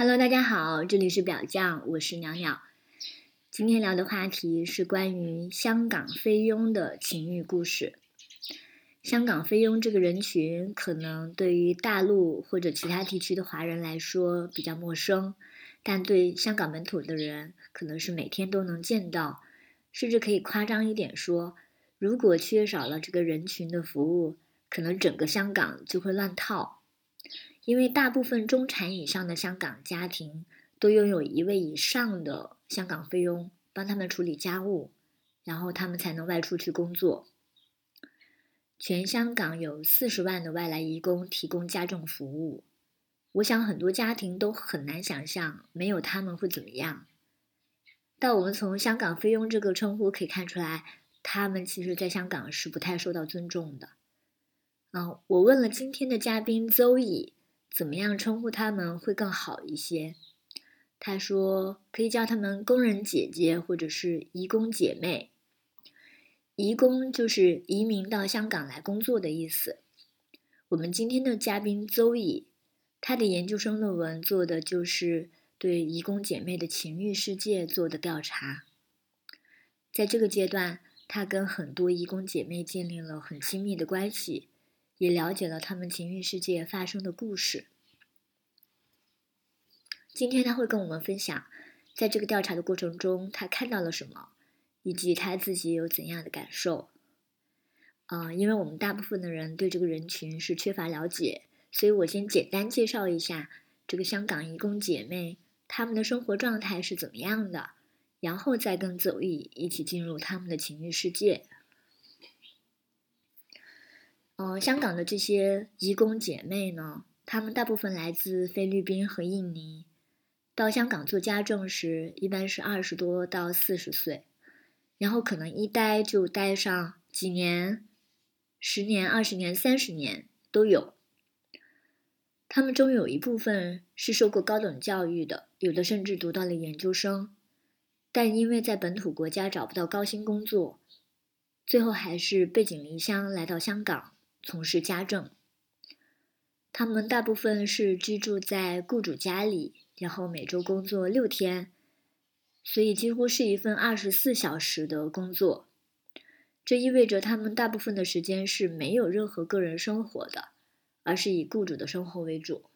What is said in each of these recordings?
Hello，大家好，这里是表酱，我是鸟鸟。今天聊的话题是关于香港菲佣的情欲故事。香港菲佣这个人群，可能对于大陆或者其他地区的华人来说比较陌生，但对香港本土的人，可能是每天都能见到。甚至可以夸张一点说，如果缺少了这个人群的服务，可能整个香港就会乱套。因为大部分中产以上的香港家庭都拥有一位以上的香港菲佣帮他们处理家务，然后他们才能外出去工作。全香港有四十万的外来移工提供家政服务，我想很多家庭都很难想象没有他们会怎么样。但我们从香港菲佣这个称呼可以看出来，他们其实在香港是不太受到尊重的。嗯，我问了今天的嘉宾邹乙，怎么样称呼他们会更好一些？他说可以叫他们工人姐姐或者是移工姐妹。移工就是移民到香港来工作的意思。我们今天的嘉宾邹乙，他的研究生论文做的就是对移工姐妹的情欲世界做的调查。在这个阶段，他跟很多移工姐妹建立了很亲密的关系，也了解了他们情欲世界发生的故事。今天他会跟我们分享，在这个调查的过程中，他看到了什么。以及他自己有怎样的感受？啊，因为我们大部分的人对这个人群是缺乏了解，所以我先简单介绍一下这个香港义工姐妹她们的生活状态是怎么样的，然后再跟走义一起进入他们的情欲世界。嗯，香港的这些移工姐妹呢，她们大部分来自菲律宾和印尼，到香港做家政时，一般是二十多到四十岁。然后可能一待就待上几年、十年、二十年、三十年都有。他们中有一部分是受过高等教育的，有的甚至读到了研究生，但因为在本土国家找不到高薪工作，最后还是背井离乡来到香港从事家政。他们大部分是居住在雇主家里，然后每周工作六天。所以几乎是一份二十四小时的工作，这意味着他们大部分的时间是没有任何个人生活的，而是以雇主的生活为主。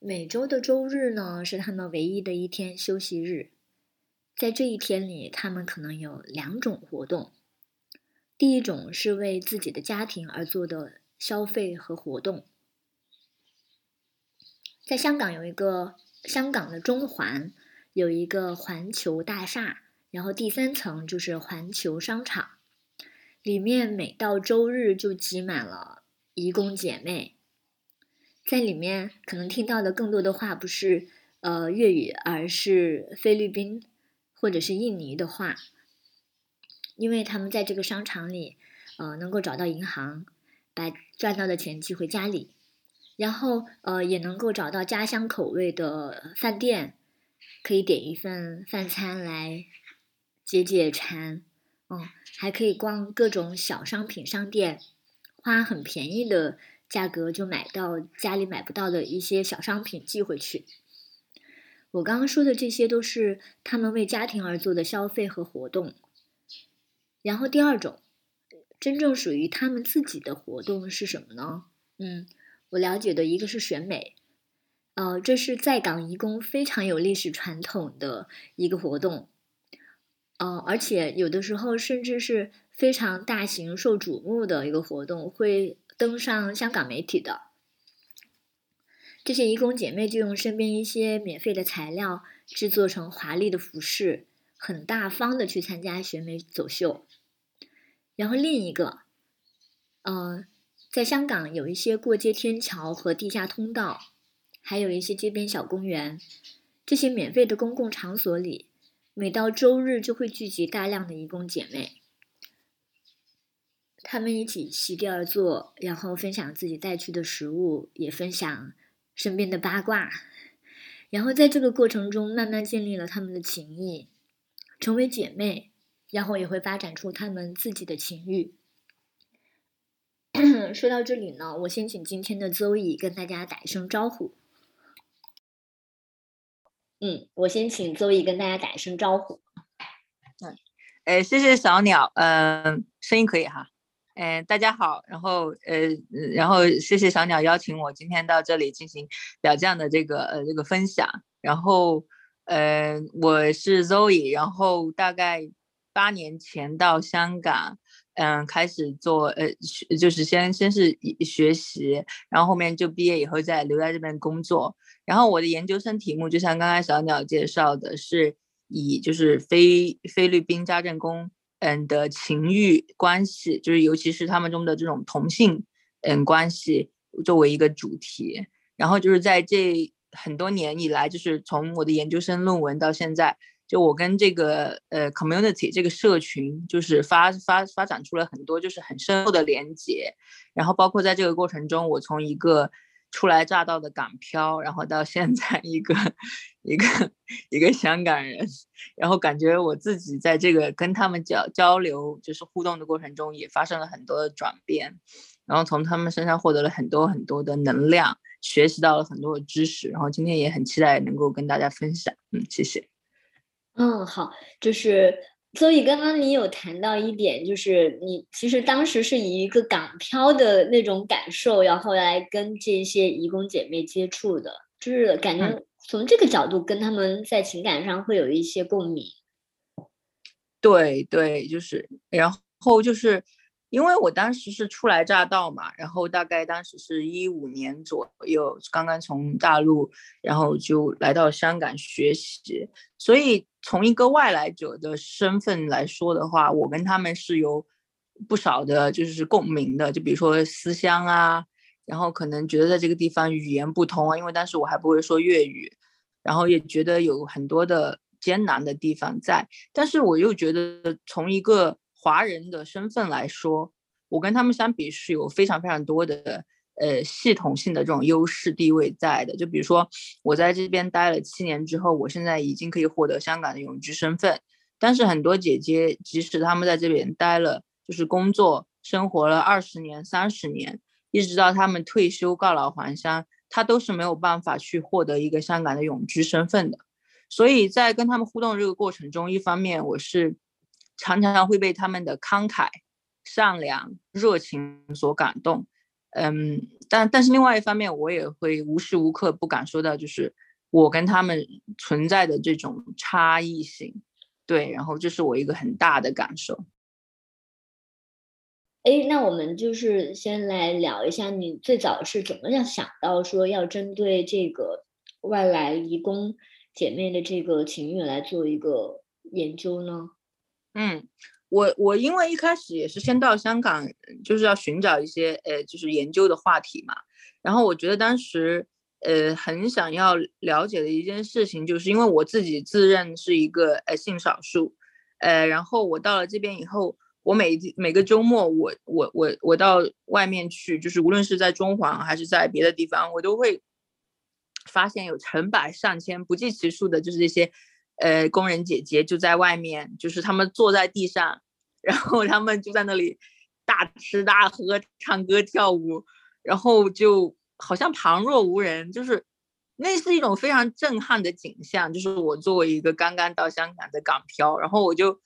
每周的周日呢，是他们唯一的一天休息日，在这一天里，他们可能有两种活动。第一种是为自己的家庭而做的消费和活动，在香港有一个香港的中环。有一个环球大厦，然后第三层就是环球商场，里面每到周日就挤满了义工姐妹，在里面可能听到的更多的话不是呃粤语，而是菲律宾或者是印尼的话，因为他们在这个商场里呃能够找到银行，把赚到的钱寄回家里，然后呃也能够找到家乡口味的饭店。可以点一份饭餐来解解馋，嗯，还可以逛各种小商品商店，花很便宜的价格就买到家里买不到的一些小商品寄回去。我刚刚说的这些都是他们为家庭而做的消费和活动。然后第二种，真正属于他们自己的活动是什么呢？嗯，我了解的一个是选美。呃，这是在港移工非常有历史传统的一个活动，呃，而且有的时候甚至是非常大型、受瞩目的一个活动，会登上香港媒体的。这些移工姐妹就用身边一些免费的材料制作成华丽的服饰，很大方的去参加选美走秀。然后另一个，呃，在香港有一些过街天桥和地下通道。还有一些街边小公园，这些免费的公共场所里，每到周日就会聚集大量的义工姐妹，她们一起席地而坐，然后分享自己带去的食物，也分享身边的八卦，然后在这个过程中慢慢建立了他们的情谊，成为姐妹，然后也会发展出他们自己的情欲。说到这里呢，我先请今天的邹乙跟大家打一声招呼。嗯，我先请周易跟大家打一声招呼。嗯，哎，谢谢小鸟，嗯，声音可以哈。哎，大家好，然后呃，然后谢谢小鸟邀请我今天到这里进行表匠的这个呃这个分享。然后，呃，我是 Zoe，然后大概八年前到香港，嗯，开始做呃，就是先先是学习，然后后面就毕业以后再留在这边工作。然后我的研究生题目就像刚才小鸟介绍的，是以就是菲菲律宾家政工。嗯的情欲关系，就是尤其是他们中的这种同性嗯关系作为一个主题，然后就是在这很多年以来，就是从我的研究生论文到现在，就我跟这个呃 community 这个社群，就是发发发展出了很多就是很深厚的连接，然后包括在这个过程中，我从一个初来乍到的港漂，然后到现在一个。一个一个香港人，然后感觉我自己在这个跟他们交交流，就是互动的过程中，也发生了很多的转变，然后从他们身上获得了很多很多的能量，学习到了很多的知识，然后今天也很期待能够跟大家分享。嗯，谢谢。嗯，好，就是所以刚刚你有谈到一点，就是你其实当时是以一个港漂的那种感受，然后来跟这些义工姐妹接触的，就是感觉。从这个角度跟他们在情感上会有一些共鸣，对对，就是，然后就是因为我当时是初来乍到嘛，然后大概当时是一五年左右，刚刚从大陆，然后就来到香港学习，所以从一个外来者的身份来说的话，我跟他们是有不少的，就是共鸣的，就比如说思乡啊。然后可能觉得在这个地方语言不通啊，因为当时我还不会说粤语，然后也觉得有很多的艰难的地方在。但是我又觉得从一个华人的身份来说，我跟他们相比是有非常非常多的呃系统性的这种优势地位在的。就比如说我在这边待了七年之后，我现在已经可以获得香港的永居身份。但是很多姐姐即使他们在这边待了，就是工作生活了二十年、三十年。一直到他们退休告老还乡，他都是没有办法去获得一个香港的永居身份的。所以在跟他们互动这个过程中，一方面我是常常会被他们的慷慨、善良、热情所感动，嗯，但但是另外一方面，我也会无时无刻不感受到，就是我跟他们存在的这种差异性。对，然后这是我一个很大的感受。哎，那我们就是先来聊一下，你最早是怎么样想到说要针对这个外来移工姐妹的这个情欲来做一个研究呢？嗯，我我因为一开始也是先到香港，就是要寻找一些呃，就是研究的话题嘛。然后我觉得当时呃很想要了解的一件事情，就是因为我自己自认是一个呃性少数，呃，然后我到了这边以后。我每每个周末，我我我我到外面去，就是无论是在中环还是在别的地方，我都会发现有成百上千、不计其数的，就是这些呃工人姐姐就在外面，就是他们坐在地上，然后他们就在那里大吃大喝、唱歌跳舞，然后就好像旁若无人，就是那是一种非常震撼的景象。就是我作为一个刚刚到香港的港漂，然后我就。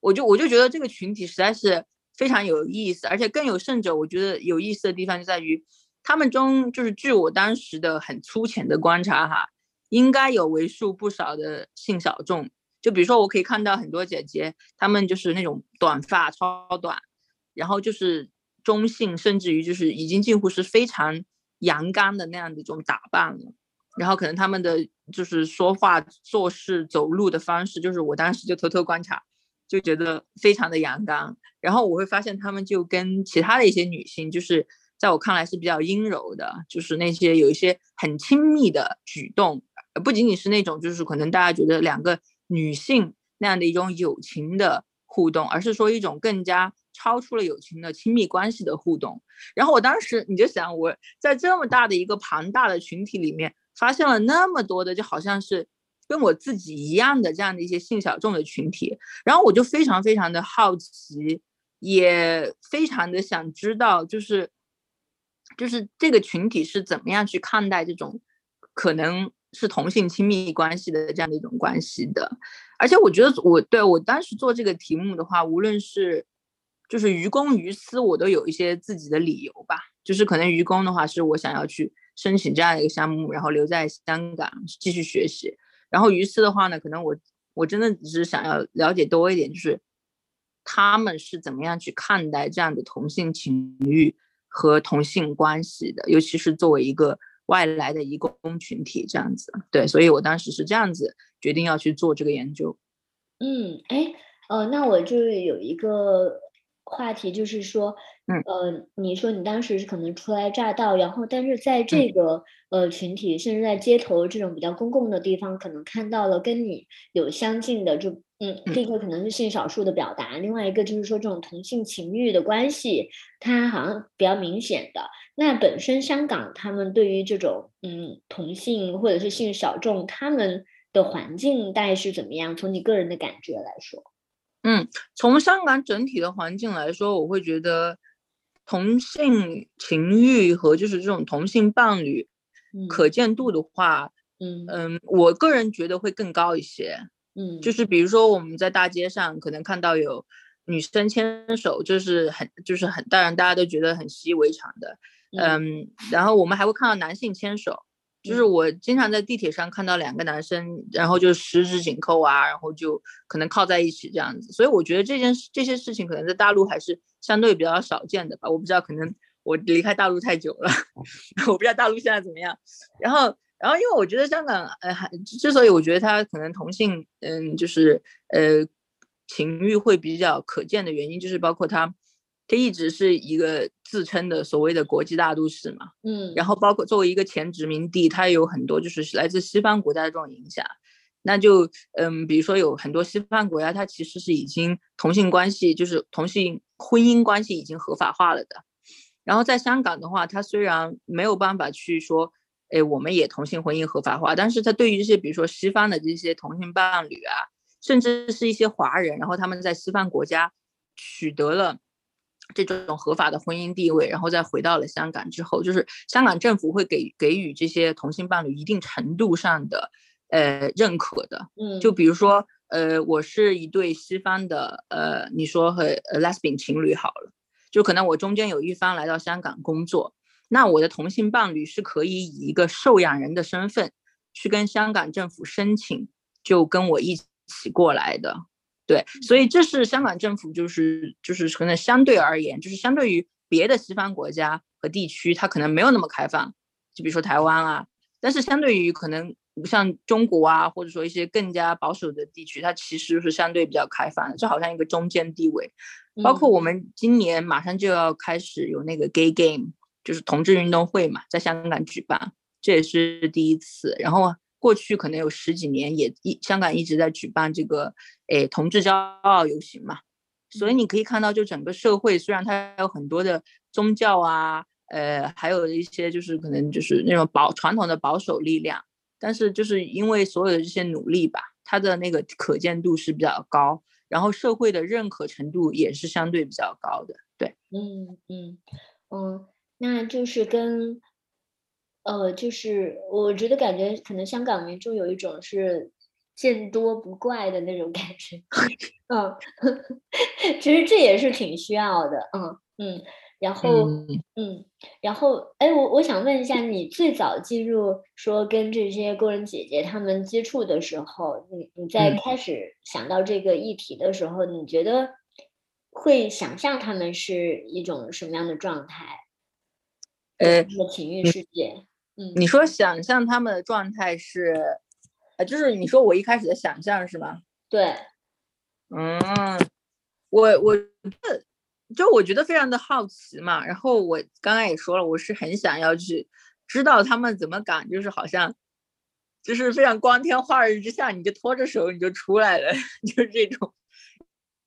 我就我就觉得这个群体实在是非常有意思，而且更有甚者，我觉得有意思的地方就在于，他们中就是据我当时的很粗浅的观察哈，应该有为数不少的性小众。就比如说，我可以看到很多姐姐，她们就是那种短发超短，然后就是中性，甚至于就是已经近乎是非常阳刚的那样的一种打扮了。然后可能他们的就是说话、做事、走路的方式，就是我当时就偷偷观察。就觉得非常的阳刚，然后我会发现他们就跟其他的一些女性，就是在我看来是比较阴柔的，就是那些有一些很亲密的举动，不仅仅是那种就是可能大家觉得两个女性那样的一种友情的互动，而是说一种更加超出了友情的亲密关系的互动。然后我当时你就想，我在这么大的一个庞大的群体里面，发现了那么多的，就好像是。跟我自己一样的这样的一些性小众的群体，然后我就非常非常的好奇，也非常的想知道，就是就是这个群体是怎么样去看待这种可能是同性亲密关系的这样的一种关系的。而且我觉得我对我当时做这个题目的话，无论是就是于公于私，我都有一些自己的理由吧。就是可能于公的话，是我想要去申请这样一个项目，然后留在香港继续学习。然后于私的话呢，可能我我真的只是想要了解多一点，就是他们是怎么样去看待这样的同性情欲和同性关系的，尤其是作为一个外来的移工群体这样子。对，所以我当时是这样子决定要去做这个研究。嗯，哎，呃，那我就有一个。话题就是说，嗯，呃，你说你当时是可能初来乍到，然后但是在这个呃群体，甚至在街头这种比较公共的地方，可能看到了跟你有相近的，就嗯，这个可能是性少数的表达，另外一个就是说这种同性情欲的关系，它好像比较明显的。那本身香港他们对于这种嗯同性或者是性小众，他们的环境大概是怎么样？从你个人的感觉来说。嗯，从香港整体的环境来说，我会觉得同性情欲和就是这种同性伴侣可见度的话，嗯嗯，我个人觉得会更高一些。嗯，就是比如说我们在大街上可能看到有女生牵手，就是很就是很当然大家都觉得很习以为常的。嗯，然后我们还会看到男性牵手。就是我经常在地铁上看到两个男生，然后就十指紧扣啊，然后就可能靠在一起这样子。所以我觉得这件事、这些事情可能在大陆还是相对比较少见的吧。我不知道，可能我离开大陆太久了，我不知道大陆现在怎么样。然后，然后因为我觉得香港，呃，还之所以我觉得他可能同性，嗯，就是呃，情欲会比较可见的原因，就是包括他。它一直是一个自称的所谓的国际大都市嘛，嗯，然后包括作为一个前殖民地，它有很多就是来自西方国家的这种影响，那就嗯，比如说有很多西方国家，它其实是已经同性关系，就是同性婚姻关系已经合法化了的。然后在香港的话，它虽然没有办法去说，哎，我们也同性婚姻合法化，但是他对于这些比如说西方的这些同性伴侣啊，甚至是一些华人，然后他们在西方国家取得了。这种合法的婚姻地位，然后再回到了香港之后，就是香港政府会给给予这些同性伴侣一定程度上的呃认可的。嗯，就比如说呃，我是一对西方的呃，你说和 lesbian 情侣好了，就可能我中间有一方来到香港工作，那我的同性伴侣是可以以一个受养人的身份去跟香港政府申请，就跟我一起过来的。对，所以这是香港政府就是就是可能相对而言，就是相对于别的西方国家和地区，它可能没有那么开放。就比如说台湾啊，但是相对于可能像中国啊，或者说一些更加保守的地区，它其实是相对比较开放的，就好像一个中间地位。包括我们今年马上就要开始有那个 Gay Game，就是同志运动会嘛，在香港举办，这也是第一次。然后。过去可能有十几年，也一香港一直在举办这个诶同志骄傲游行嘛，所以你可以看到，就整个社会虽然它有很多的宗教啊，呃，还有一些就是可能就是那种保传统的保守力量，但是就是因为所有的这些努力吧，它的那个可见度是比较高，然后社会的认可程度也是相对比较高的。对，嗯嗯嗯，那就是跟。呃，就是我觉得感觉可能香港民众有一种是见多不怪的那种感觉，嗯，其实这也是挺需要的，嗯嗯，然后嗯，然后哎，我我想问一下，你最早进入说跟这些工人姐姐他们接触的时候，你你在开始想到这个议题的时候，你觉得会想象他们是一种什么样的状态？呃，情欲世界。嗯你说想象他们的状态是，呃，就是你说我一开始的想象是吗？对，嗯，我我就我觉得非常的好奇嘛。然后我刚刚也说了，我是很想要去知道他们怎么敢，就是好像就是非常光天化日之下，你就拖着手你就出来了，就是这种，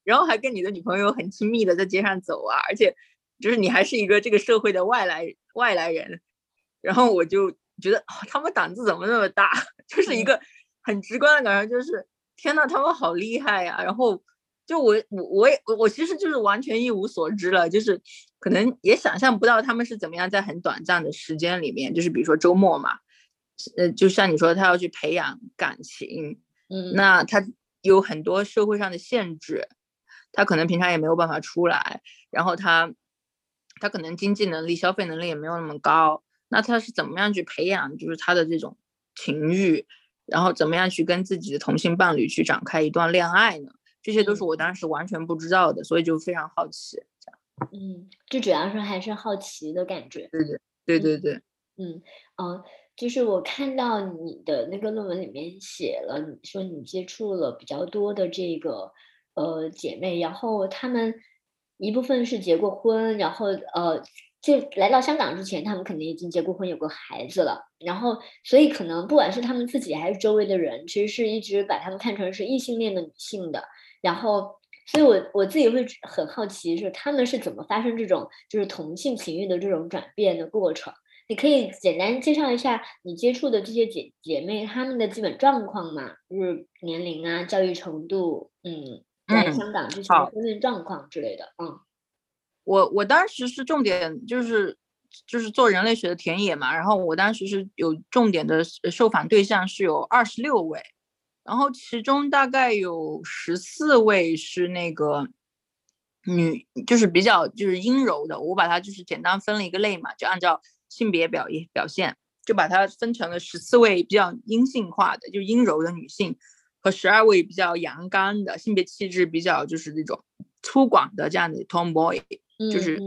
然后还跟你的女朋友很亲密的在街上走啊，而且就是你还是一个这个社会的外来外来人。然后我就觉得他们胆子怎么那么大，就是一个很直观的感受，就是天呐，他们好厉害呀！然后就我我我也我其实就是完全一无所知了，就是可能也想象不到他们是怎么样在很短暂的时间里面，就是比如说周末嘛，呃，就像你说，他要去培养感情，嗯，那他有很多社会上的限制，他可能平常也没有办法出来，然后他他可能经济能力、消费能力也没有那么高，那他是怎么样去培养，就是他的这种情欲，然后怎么样去跟自己的同性伴侣去展开一段恋爱呢？这些都是我当时完全不知道的，所以就非常好奇。这样，嗯，最主要是还是好奇的感觉。对对对对对，嗯，哦，就是我看到你的那个论文里面写了，你说你接触了比较多的这个呃姐妹，然后她们一部分是结过婚，然后呃。就来到香港之前，他们肯定已经结过婚，有过孩子了。然后，所以可能不管是他们自己还是周围的人，其实是一直把他们看成是异性恋的女性的。然后，所以我我自己会很好奇，是他们是怎么发生这种就是同性情欲的这种转变的过程？你可以简单介绍一下你接触的这些姐姐妹她们的基本状况吗？就是年龄啊、教育程度，嗯，在香港之前的婚恋状况之类的，嗯。我我当时是重点就是就是做人类学的田野嘛，然后我当时是有重点的受访对象是有二十六位，然后其中大概有十四位是那个女，就是比较就是阴柔的，我把它就是简单分了一个类嘛，就按照性别表表现，就把它分成了十四位比较阴性化的，就阴柔的女性，和十二位比较阳刚的，性别气质比较就是那种粗犷的这样的 tomboy。就是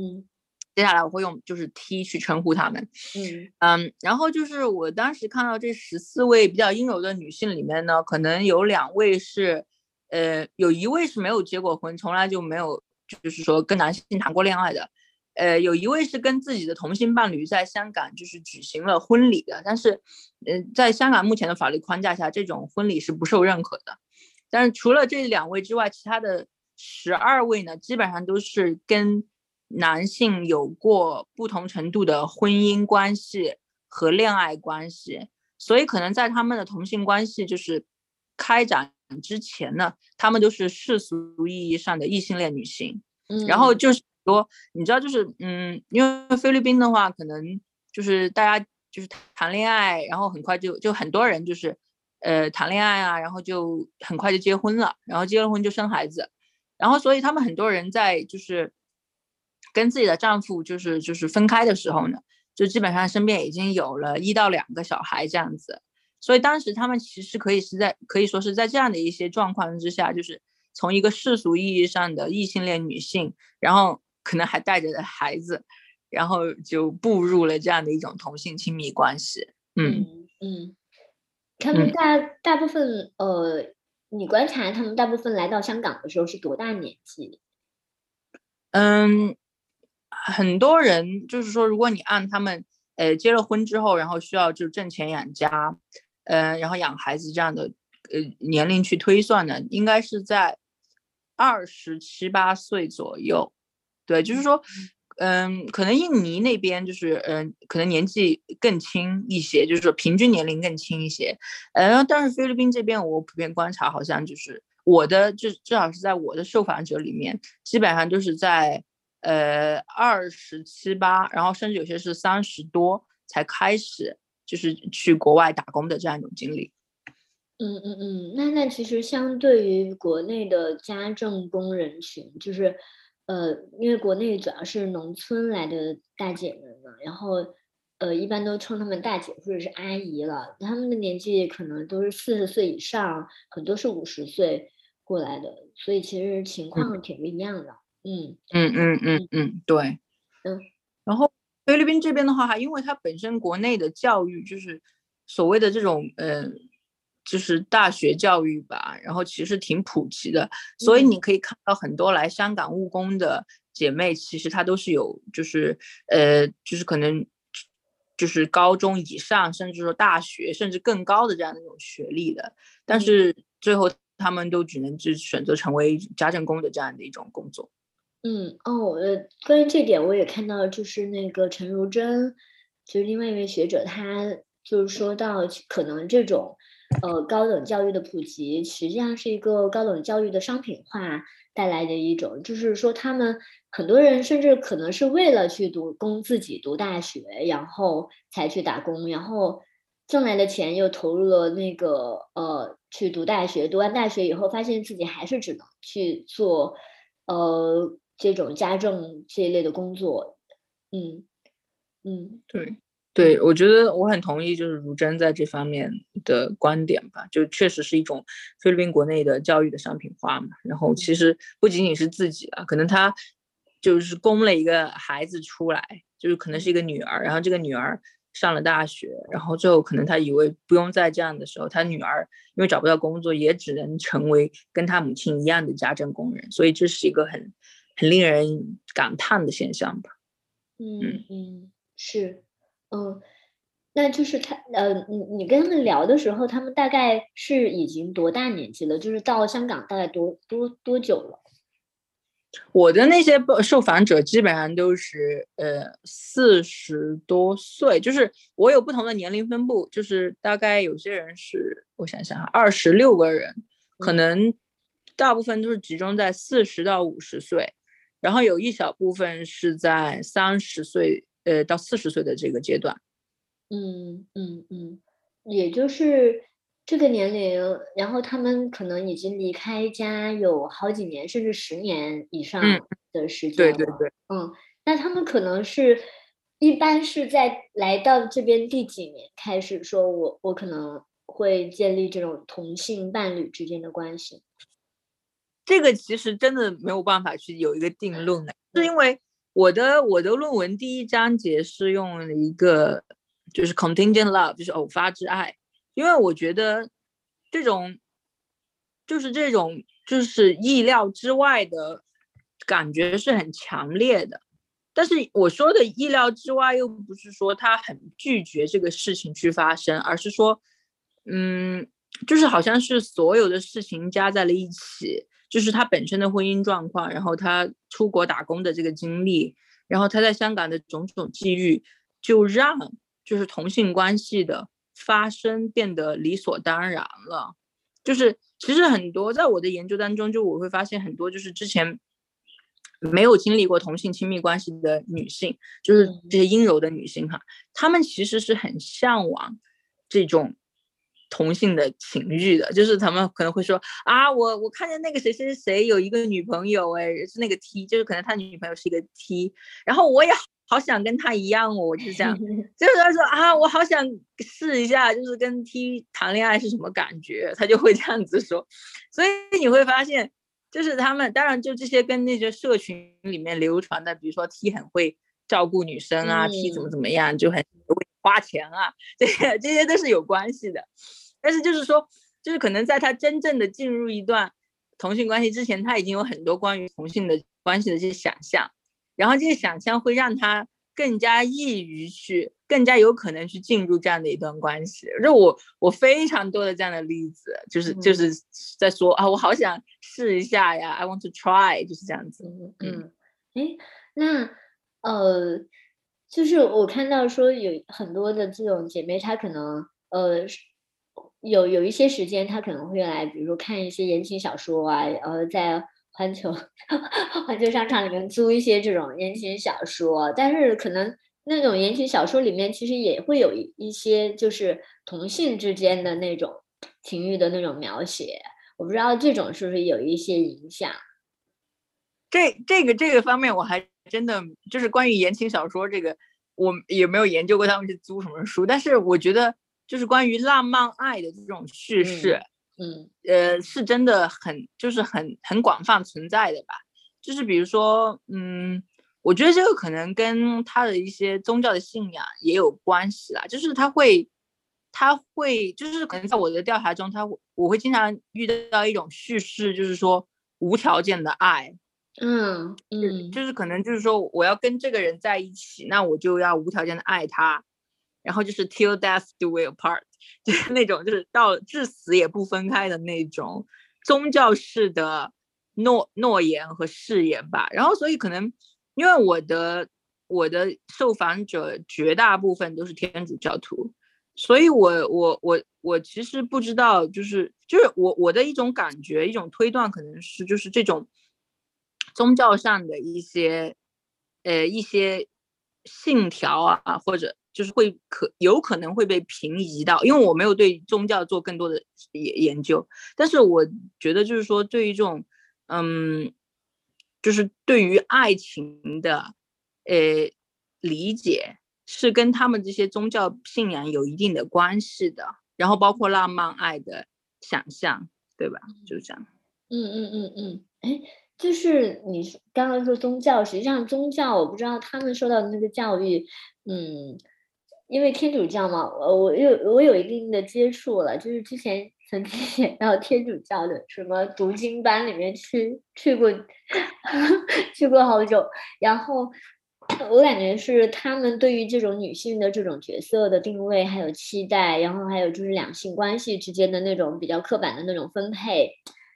接下来我会用就是 T 去称呼他们，嗯嗯，然后就是我当时看到这十四位比较阴柔的女性里面呢，可能有两位是，呃，有一位是没有结过婚，从来就没有就是说跟男性谈过恋爱的，呃，有一位是跟自己的同性伴侣在香港就是举行了婚礼的，但是，呃，在香港目前的法律框架下，这种婚礼是不受认可的。但是除了这两位之外，其他的十二位呢，基本上都是跟男性有过不同程度的婚姻关系和恋爱关系，所以可能在他们的同性关系就是开展之前呢，他们都是世俗意义上的异性恋女性。嗯，然后就是多，你知道，就是嗯，因为菲律宾的话，可能就是大家就是谈恋爱，然后很快就就很多人就是呃谈恋爱啊，然后就很快就结婚了，然后结了婚就生孩子，然后所以他们很多人在就是。跟自己的丈夫就是就是分开的时候呢，就基本上身边已经有了一到两个小孩这样子，所以当时他们其实可以是在可以说是在这样的一些状况之下，就是从一个世俗意义上的异性恋女性，然后可能还带着孩子，然后就步入了这样的一种同性亲密关系。嗯嗯，他们大大部分呃，你观察他们大部分来到香港的时候是多大年纪？嗯。很多人就是说，如果你按他们，呃，结了婚之后，然后需要就挣钱养家，嗯，然后养孩子这样的，呃，年龄去推算呢，应该是在二十七八岁左右。对，就是说，嗯，可能印尼那边就是，嗯，可能年纪更轻一些，就是说平均年龄更轻一些。呃，但是菲律宾这边我普遍观察，好像就是我的，就至少是在我的受访者里面，基本上都是在。呃，二十七八，然后甚至有些是三十多才开始，就是去国外打工的这样一种经历。嗯嗯嗯，那那其实相对于国内的家政工人群，就是呃，因为国内主要是农村来的大姐们嘛，然后呃，一般都称她们大姐或者是阿姨了，她们的年纪可能都是四十岁以上，很多是五十岁过来的，所以其实情况挺不一样的。嗯。嗯嗯嗯嗯，对，嗯，然后菲律宾这边的话，因为它本身国内的教育就是所谓的这种，嗯，就是大学教育吧，然后其实挺普及的，所以你可以看到很多来香港务工的姐妹，其实她都是有，就是呃，就是可能就是高中以上，甚至说大学，甚至更高的这样的一种学历的，但是最后他们都只能就选择成为家政工的这样的一种工作。嗯哦，呃，关于这点我也看到，就是那个陈如珍，就是另外一位学者，他就是说到，可能这种呃高等教育的普及，实际上是一个高等教育的商品化带来的一种，就是说他们很多人甚至可能是为了去读供自己读大学，然后才去打工，然后挣来的钱又投入了那个呃去读大学，读完大学以后发现自己还是只能去做呃这种家政这一类的工作，嗯嗯，对。对，我觉得我很同意，就是如真在这方面的观点吧，就确实是一种菲律宾国内的教育的商品化嘛。然后其实不仅仅是自己啊，可能他就是供了一个孩子出来，就是可能是一个女儿，然后这个女儿上了大学，然后最后可能他以为不用再这样的时候，他女儿因为找不到工作，也只能成为跟他母亲一样的家政工人，所以这是一个很很令人感叹的现象吧。嗯嗯，是。嗯，那就是他呃，你你跟他们聊的时候，他们大概是已经多大年纪了？就是到香港大概多多多久了？我的那些受访者基本上都是呃四十多岁，就是我有不同的年龄分布，就是大概有些人是我想想啊，二十六个人，可能大部分都是集中在四十到五十岁，然后有一小部分是在三十岁。呃，到四十岁的这个阶段，嗯嗯嗯，也就是这个年龄，然后他们可能已经离开家有好几年，甚至十年以上的时间了。对对对，嗯，那他们可能是一般是在来到这边第几年开始说，我我可能会建立这种同性伴侣之间的关系。这个其实真的没有办法去有一个定论的，是因为。我的我的论文第一章节是用了一个就是 contingent love，就是偶发之爱，因为我觉得这种就是这种就是意料之外的感觉是很强烈的。但是我说的意料之外，又不是说他很拒绝这个事情去发生，而是说，嗯，就是好像是所有的事情加在了一起。就是他本身的婚姻状况，然后他出国打工的这个经历，然后他在香港的种种际遇，就让就是同性关系的发生变得理所当然了。就是其实很多在我的研究当中，就我会发现很多就是之前没有经历过同性亲密关系的女性，就是这些阴柔的女性哈，她们其实是很向往这种。同性的情欲的，就是他们可能会说啊，我我看见那个谁谁谁有一个女朋友，哎，是那个 T，就是可能他女朋友是一个 T，然后我也好想跟他一样哦，我就是这样，就是他说啊，我好想试一下，就是跟 T 谈恋爱是什么感觉，他就会这样子说，所以你会发现，就是他们当然就这些跟那些社群里面流传的，比如说 T 很会照顾女生啊，T 怎么怎么样就很会花钱啊，这些这些都是有关系的。但是就是说，就是可能在他真正的进入一段同性关系之前，他已经有很多关于同性的关系的这些想象，然后这些想象会让他更加易于去，更加有可能去进入这样的一段关系。就我我非常多的这样的例子，就是就是在说啊，我好想试一下呀，I want to try，就是这样子。嗯，哎，那呃，就是我看到说有很多的这种姐妹，她可能呃。有有一些时间，她可能会来，比如说看一些言情小说啊，然后在环球 环球商场里面租一些这种言情小说。但是可能那种言情小说里面其实也会有一些就是同性之间的那种情欲的那种描写。我不知道这种是不是有一些影响。这这个这个方面我还真的就是关于言情小说这个，我也没有研究过他们是租什么书，但是我觉得。就是关于浪漫爱的这种叙事，嗯，呃，是真的很，就是很很广泛存在的吧。就是比如说，嗯，我觉得这个可能跟他的一些宗教的信仰也有关系啦。就是他会，他会，就是可能在我的调查中，他我会经常遇到一种叙事，就是说无条件的爱，嗯嗯，就是可能就是说我要跟这个人在一起，那我就要无条件的爱他。然后就是 till death do we apart，就是 那种就是到至死也不分开的那种宗教式的诺诺言和誓言吧。然后所以可能因为我的我的受访者绝大部分都是天主教徒，所以我我我我其实不知道，就是就是我我的一种感觉一种推断可能是就是这种宗教上的一些呃一些信条啊或者。就是会可有可能会被平移到，因为我没有对宗教做更多的研研究，但是我觉得就是说，对于这种，嗯，就是对于爱情的，呃，理解是跟他们这些宗教信仰有一定的关系的，然后包括浪漫爱的想象，对吧？就是这样。嗯嗯嗯嗯，哎。就是你刚刚说宗教，实际上宗教我不知道他们受到的那个教育，嗯，因为天主教嘛，呃，我有我有一定的接触了，就是之前曾经也到天主教的什么读经班里面去去过，去过好久，然后我感觉是他们对于这种女性的这种角色的定位还有期待，然后还有就是两性关系之间的那种比较刻板的那种分配。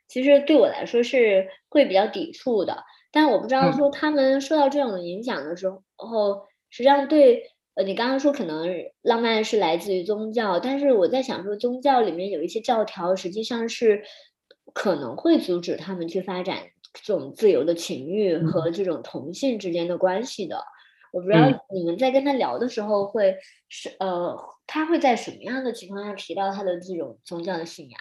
其实对我来说是会比较抵触的，但我不知道说他们受到这种影响的时候，实际上对呃，你刚刚说可能浪漫是来自于宗教，但是我在想说宗教里面有一些教条实际上是可能会阻止他们去发展这种自由的情欲和这种同性之间的关系的。我不知道你们在跟他聊的时候会是呃，他会在什么样的情况下提到他的这种宗教的信仰？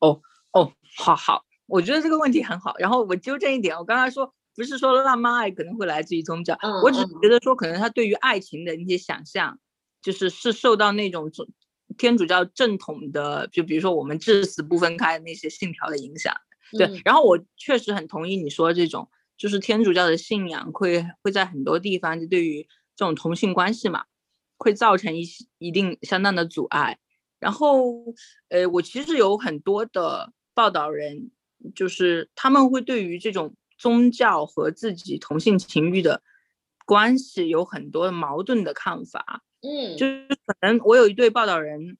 哦。哦，好好，我觉得这个问题很好。然后我纠正一点，我刚才说不是说浪漫爱可能会来自于宗教，我只是觉得说可能他对于爱情的一些想象，就是是受到那种天主教正统的，就比如说我们至死不分开的那些信条的影响。对，然后我确实很同意你说这种，就是天主教的信仰会会在很多地方就对于这种同性关系嘛，会造成一些一定相当的阻碍。然后，呃，我其实有很多的。报道人就是他们会对于这种宗教和自己同性情欲的关系有很多矛盾的看法。嗯，就是可能我有一对报道人，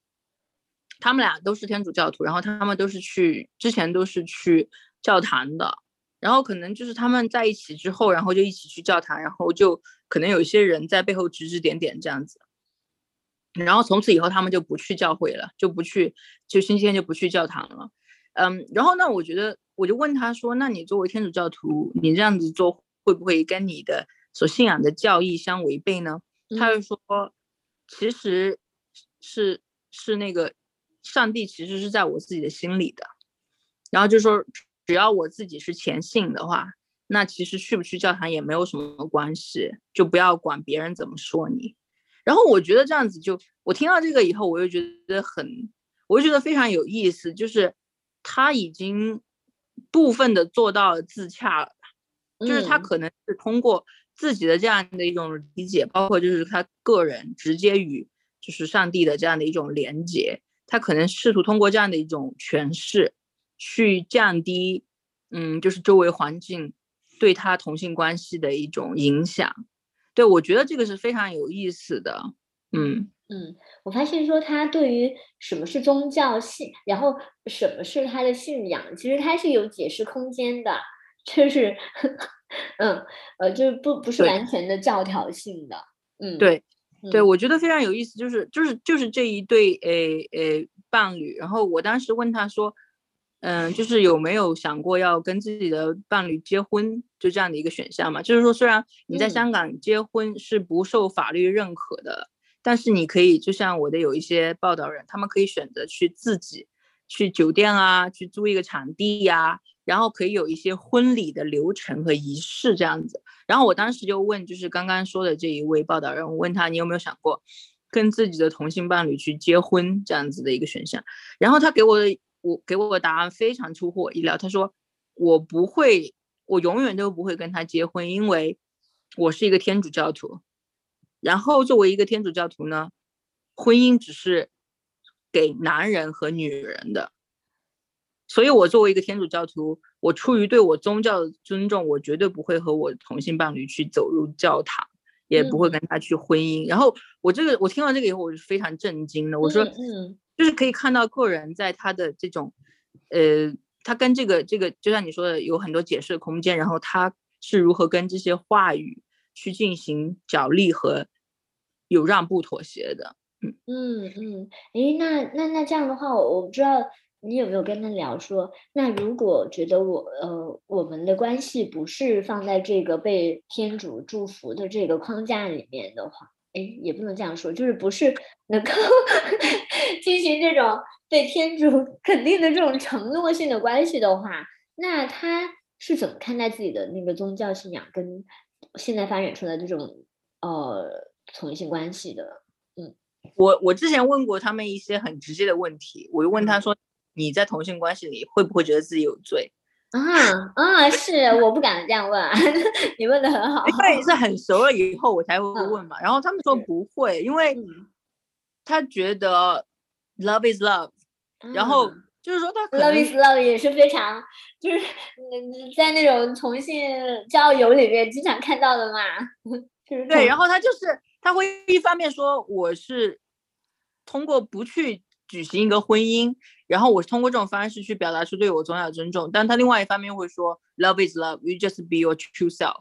他们俩都是天主教徒，然后他们都是去之前都是去教堂的，然后可能就是他们在一起之后，然后就一起去教堂，然后就可能有一些人在背后指指点点这样子，然后从此以后他们就不去教会了，就不去就星期天就不去教堂了。嗯，然后呢，我觉得我就问他说：“那你作为天主教徒，你这样子做会不会跟你的所信仰的教义相违背呢？”他就说：“其实是是那个上帝其实是在我自己的心里的。”然后就说：“只要我自己是虔信的话，那其实去不去教堂也没有什么关系，就不要管别人怎么说你。”然后我觉得这样子就我听到这个以后，我就觉得很，我就觉得非常有意思，就是。他已经部分的做到了自洽了，就是他可能是通过自己的这样的一种理解，包括就是他个人直接与就是上帝的这样的一种连接，他可能试图通过这样的一种诠释，去降低，嗯，就是周围环境对他同性关系的一种影响。对我觉得这个是非常有意思的，嗯。嗯，我发现说他对于什么是宗教信，然后什么是他的信仰，其实他是有解释空间的，就是，嗯，呃，就是不不是完全的教条性的，嗯，对，对，我觉得非常有意思，就是就是就是这一对诶诶伴侣，然后我当时问他说，嗯，就是有没有想过要跟自己的伴侣结婚，就这样的一个选项嘛？就是说，虽然你在香港结婚是不受法律认可的。但是你可以，就像我的有一些报道人，他们可以选择去自己去酒店啊，去租一个场地呀，然后可以有一些婚礼的流程和仪式这样子。然后我当时就问，就是刚刚说的这一位报道人，我问他你有没有想过跟自己的同性伴侣去结婚这样子的一个选项？然后他给我的我给我的答案非常出乎我意料，他说我不会，我永远都不会跟他结婚，因为我是一个天主教徒。然后作为一个天主教徒呢，婚姻只是给男人和女人的，所以我作为一个天主教徒，我出于对我宗教的尊重，我绝对不会和我同性伴侣去走入教堂，也不会跟他去婚姻。然后我这个我听完这个以后，我是非常震惊的。我说，嗯，就是可以看到个人在他的这种，呃，他跟这个这个，就像你说的，有很多解释的空间。然后他是如何跟这些话语去进行角力和。有让步妥协的，嗯嗯嗯，诶，那那那这样的话，我我不知道你有没有跟他聊说，那如果觉得我呃我们的关系不是放在这个被天主祝福的这个框架里面的话，哎，也不能这样说，就是不是能够 进行这种对天主 肯定的这种承诺性的关系的话，那他是怎么看待自己的那个宗教信仰跟现在发展出来的这种呃同性关系的？嗯，我我之前问过他们一些很直接的问题，我就问他说：“你在同性关系里会不会觉得自己有罪？”啊啊，是我不敢这样问，你问的很好。因为是很熟了以后我才会问嘛，然后他们说不会，因为他觉得 love is love，然后就是说他 love is love 也是非常就是在那种同性交友里面经常看到的嘛，就是对，然后他就是他会一方面说我是通过不去举行一个婚姻。然后我通过这种方式去表达出对我宗教的尊重，但他另外一方面会说，Love is love, you just be your true self，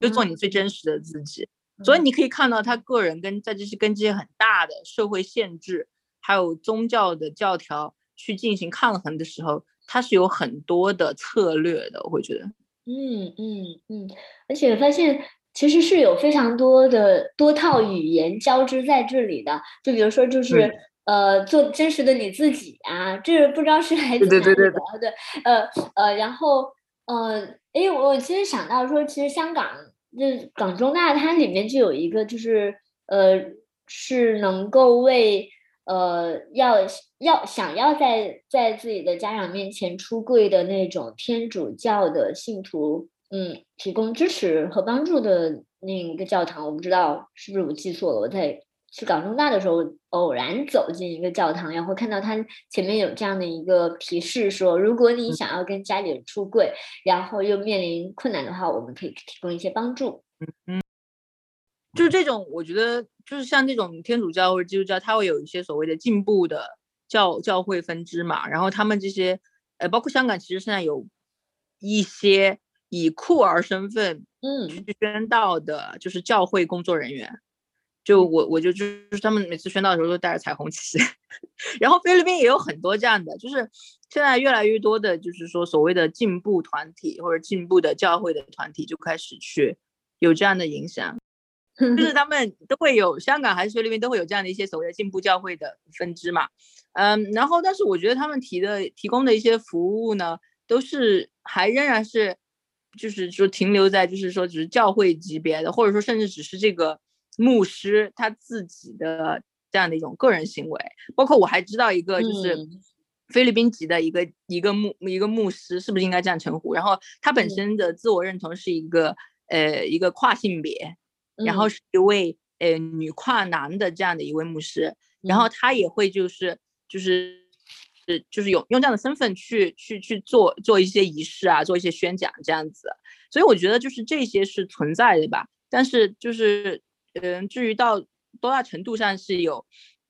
就做你最真实的自己。所以你可以看到他个人跟在这些跟这些很大的社会限制，还有宗教的教条去进行抗衡的时候，它是有很多的策略的。我会觉得，嗯嗯嗯，而且发现其实是有非常多的多套语言交织在这里的，就比如说就是。呃，做真实的你自己啊，这不知道是来自哪里的，对，呃呃，然后呃，哎，我其实想到说，其实香港就港中大它里面就有一个，就是呃，是能够为呃要要想要在在自己的家长面前出柜的那种天主教的信徒，嗯，提供支持和帮助的那一个教堂，我不知道是不是我记错了，我在。去港中大的时候，偶然走进一个教堂，然后看到他前面有这样的一个提示，说如果你想要跟家里人出柜，然后又面临困难的话，我们可以提供一些帮助。嗯嗯，就是这种，我觉得就是像这种天主教或者基督教，它会有一些所谓的进步的教教会分支嘛，然后他们这些，呃，包括香港，其实现在有一些以酷儿身份，嗯，去宣道的，就是教会工作人员。就我我就就是他们每次宣道的时候都带着彩虹旗，然后菲律宾也有很多这样的，就是现在越来越多的，就是说所谓的进步团体或者进步的教会的团体就开始去有这样的影响，就是他们都会有香港还是菲律宾都会有这样的一些所谓的进步教会的分支嘛，嗯，然后但是我觉得他们提的提供的一些服务呢，都是还仍然是就是说停留在就是说只是教会级别的，或者说甚至只是这个。牧师他自己的这样的一种个人行为，包括我还知道一个就是菲律宾籍的一个一个牧一个牧师，是不是应该这样称呼？然后他本身的自我认同是一个呃一个跨性别，然后是一位呃女跨男的这样的一位牧师，然后他也会就是就是是就是用用这样的身份去去去做做一些仪式啊，做一些宣讲这样子，所以我觉得就是这些是存在的吧，但是就是。嗯，至于到多大程度上是有，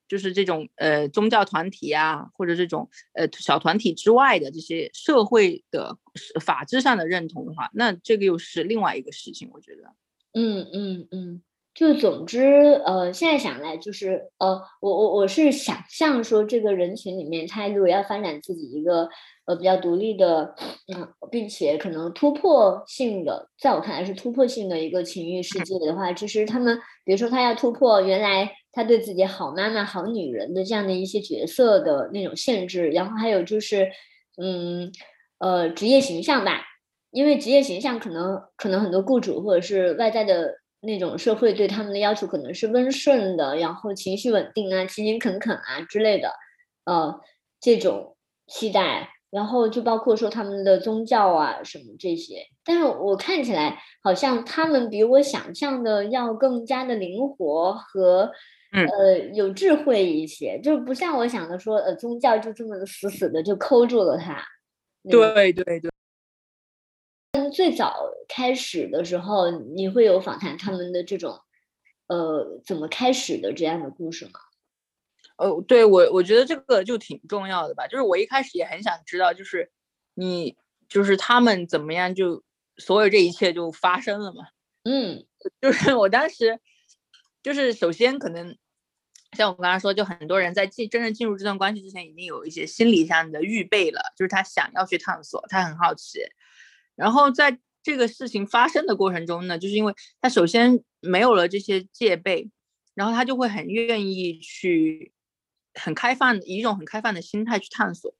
就是这种呃宗教团体啊，或者这种呃小团体之外的这些社会的法制上的认同的话，那这个又是另外一个事情，我觉得。嗯嗯嗯。就总之，呃，现在想来就是，呃，我我我是想象说，这个人群里面，他如果要发展自己一个呃比较独立的，嗯，并且可能突破性的，在我看来是突破性的一个情欲世界的话，其实他们，比如说他要突破原来他对自己好妈妈、好女人的这样的一些角色的那种限制，然后还有就是，嗯，呃，职业形象吧，因为职业形象可能可能很多雇主或者是外在的。那种社会对他们的要求可能是温顺的，然后情绪稳定啊、勤勤恳恳啊之类的，呃，这种期待，然后就包括说他们的宗教啊什么这些。但是我看起来好像他们比我想象的要更加的灵活和呃有智慧一些，就不像我想的说呃宗教就这么死死的就抠住了他。对对对。最早开始的时候，你会有访谈他们的这种，呃，怎么开始的这样的故事吗？哦，对我，我觉得这个就挺重要的吧。就是我一开始也很想知道，就是你，就是他们怎么样，就所有这一切就发生了嘛。嗯，就是我当时，就是首先可能像我刚刚说，就很多人在进真正进入这段关系之前，已经有一些心理上的预备了，就是他想要去探索，他很好奇。然后在这个事情发生的过程中呢，就是因为他首先没有了这些戒备，然后他就会很愿意去很开放，以一种很开放的心态去探索。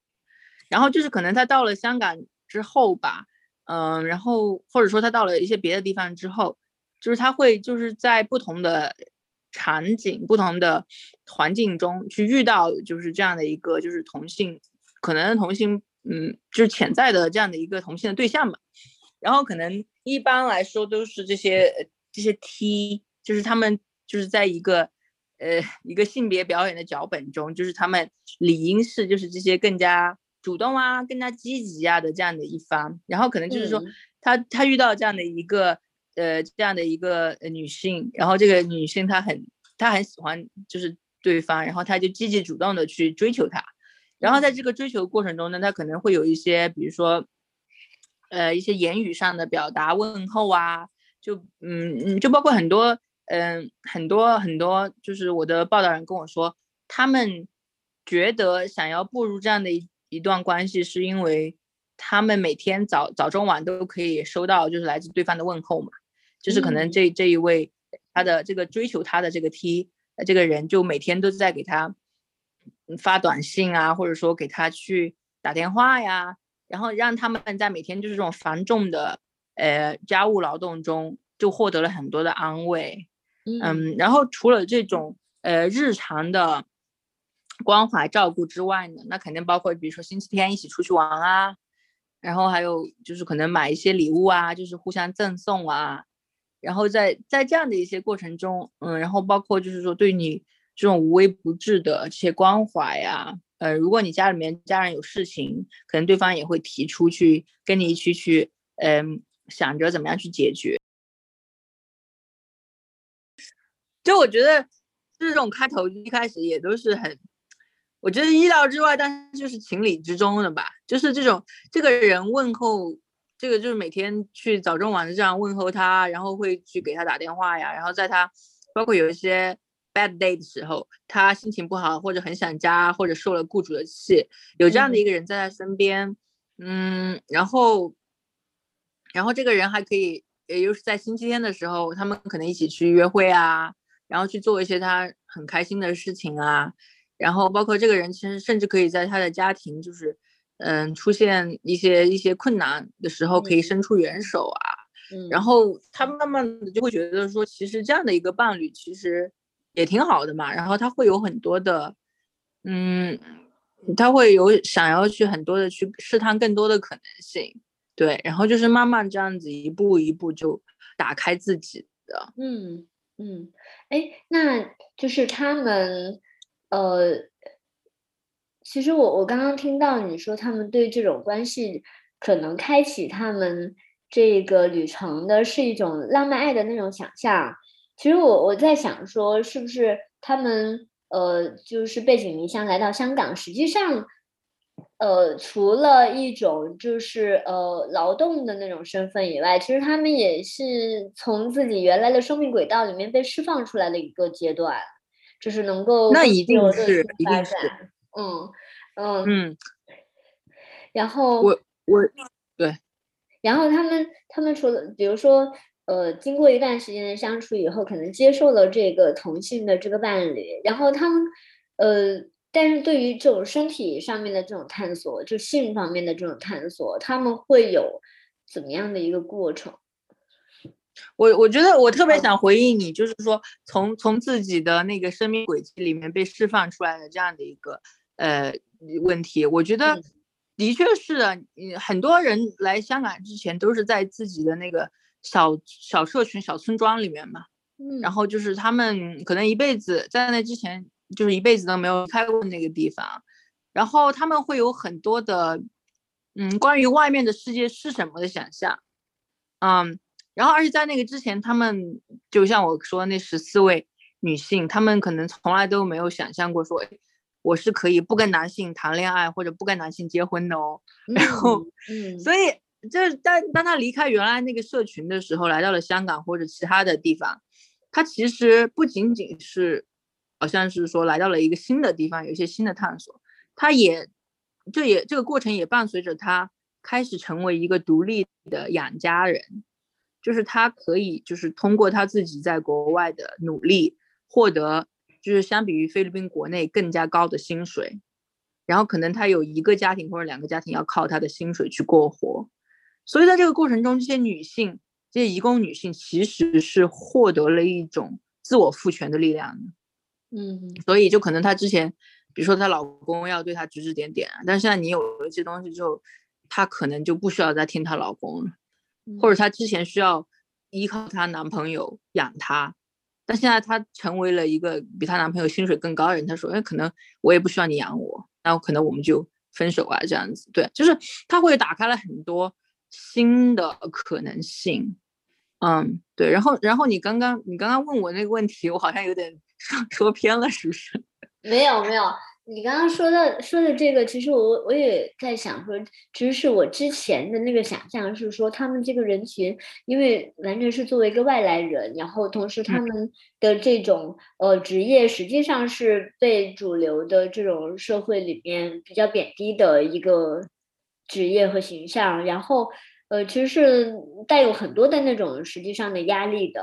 然后就是可能他到了香港之后吧，嗯，然后或者说他到了一些别的地方之后，就是他会就是在不同的场景、不同的环境中去遇到，就是这样的一个就是同性，可能同性，嗯，就是潜在的这样的一个同性的对象吧。然后可能一般来说都是这些这些 T，就是他们就是在一个呃一个性别表演的脚本中，就是他们理应是就是这些更加。主动啊，更加积极啊的这样的一方，然后可能就是说，他他遇到这样的一个呃这样的一个女性，然后这个女性她很她很喜欢就是对方，然后他就积极主动的去追求她，然后在这个追求过程中呢，他可能会有一些比如说呃一些言语上的表达问候啊，就嗯嗯就包括很多嗯很多很多就是我的报道人跟我说，他们觉得想要步入这样的一。一段关系是因为他们每天早早中晚都可以收到就是来自对方的问候嘛，就是可能这这一位他的这个追求他的这个 T 这个人就每天都在给他发短信啊，或者说给他去打电话呀，然后让他们在每天就是这种繁重的呃家务劳动中就获得了很多的安慰，嗯，然后除了这种呃日常的。关怀照顾之外呢，那肯定包括比如说星期天一起出去玩啊，然后还有就是可能买一些礼物啊，就是互相赠送啊，然后在在这样的一些过程中，嗯，然后包括就是说对你这种无微不至的这些关怀呀，呃，如果你家里面家人有事情，可能对方也会提出去跟你一起去，嗯，想着怎么样去解决。就我觉得这种开头一开始也都是很。我觉得意料之外，但是就是情理之中的吧。就是这种这个人问候，这个就是每天去早中晚的这样问候他，然后会去给他打电话呀。然后在他包括有一些 bad day 的时候，他心情不好或者很想家或者受了雇主的气，有这样的一个人在他身边，嗯，然后然后这个人还可以，也就是在星期天的时候，他们可能一起去约会啊，然后去做一些他很开心的事情啊。然后包括这个人，其实甚至可以在他的家庭，就是，嗯，出现一些一些困难的时候，可以伸出援手啊。嗯。然后他慢慢的就会觉得说，其实这样的一个伴侣其实也挺好的嘛。然后他会有很多的，嗯，他会有想要去很多的去试探更多的可能性。对。然后就是慢慢这样子一步一步就打开自己的。嗯嗯。哎，那就是他们。呃，其实我我刚刚听到你说他们对这种关系可能开启他们这个旅程的是一种浪漫爱的那种想象。其实我我在想说，是不是他们呃就是背井离乡来到香港，实际上呃除了一种就是呃劳动的那种身份以外，其实他们也是从自己原来的生命轨道里面被释放出来的一个阶段。就是能够那一定是一定是，嗯嗯嗯，然后我我对，然后他们他们除了比如说呃，经过一段时间的相处以后，可能接受了这个同性的这个伴侣，然后他们呃，但是对于这种身体上面的这种探索，就性方面的这种探索，他们会有怎么样的一个过程？我我觉得我特别想回应你，就是说从从自己的那个生命轨迹里面被释放出来的这样的一个呃问题，我觉得的确是，嗯，很多人来香港之前都是在自己的那个小小社群、小村庄里面嘛，嗯，然后就是他们可能一辈子在那之前就是一辈子都没有离开过那个地方，然后他们会有很多的嗯关于外面的世界是什么的想象，嗯。然后，而且在那个之前，他们就像我说那十四位女性，她们可能从来都没有想象过说，我是可以不跟男性谈恋爱或者不跟男性结婚的哦。然后，嗯，所以就是当当他离开原来那个社群的时候，来到了香港或者其他的地方，他其实不仅仅是好像是说来到了一个新的地方，有一些新的探索，他也这也这个过程也伴随着他开始成为一个独立的养家人。就是他可以，就是通过他自己在国外的努力，获得就是相比于菲律宾国内更加高的薪水，然后可能他有一个家庭或者两个家庭要靠他的薪水去过活，所以在这个过程中，这些女性，这些移工女性其实是获得了一种自我赋权的力量嗯，所以就可能她之前，比如说她老公要对她指指点点，但是现在你有了这些东西之后，她可能就不需要再听她老公了，或者她之前需要依靠她男朋友养她。但现在她成为了一个比她男朋友薪水更高的人，她说：“哎，可能我也不需要你养我，那可能我们就分手啊，这样子。”对，就是她会打开了很多新的可能性。嗯，对。然后，然后你刚刚你刚刚问我那个问题，我好像有点 说说偏了，是不是？没有，没有。你刚刚说的说的这个，其实我我也在想说，其实是我之前的那个想象是说，他们这个人群，因为完全是作为一个外来人，然后同时他们的这种呃职业，实际上是被主流的这种社会里面比较贬低的一个职业和形象，然后呃其实是带有很多的那种实际上的压力的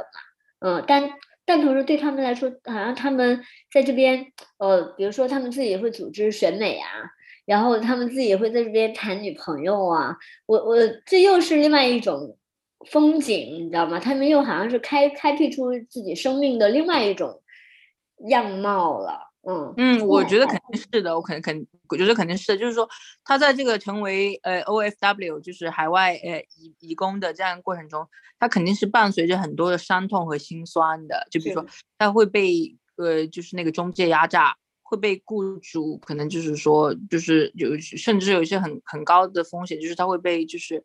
嘛，嗯，但。但同时对他们来说，好像他们在这边，呃，比如说他们自己会组织选美啊，然后他们自己会在这边谈女朋友啊。我我这又是另外一种风景，你知道吗？他们又好像是开开辟出自己生命的另外一种样貌了。嗯嗯，我觉得肯定是的，我肯肯，我觉得肯定是的，就是说他在这个成为呃 O F W，就是海外呃移移工的这样过程中，他肯定是伴随着很多的伤痛和心酸的。就比如说他会被呃就是那个中介压榨，会被雇主可能就是说就是有甚至有一些很很高的风险，就是他会被就是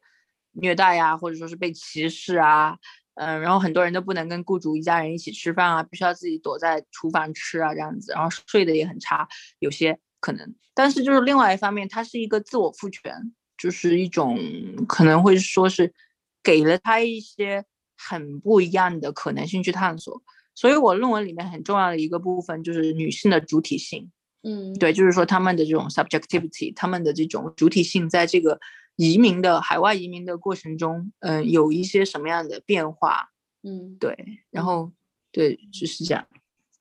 虐待呀，或者说是被歧视啊。嗯，然后很多人都不能跟雇主一家人一起吃饭啊，必须要自己躲在厨房吃啊，这样子，然后睡得也很差，有些可能。但是就是另外一方面，它是一个自我赋权，就是一种可能会说是给了他一些很不一样的可能性去探索。所以我论文里面很重要的一个部分就是女性的主体性，嗯，对，就是说他们的这种 subjectivity，他们的这种主体性在这个。移民的海外移民的过程中，嗯，有一些什么样的变化？嗯，对，然后对，就是这样。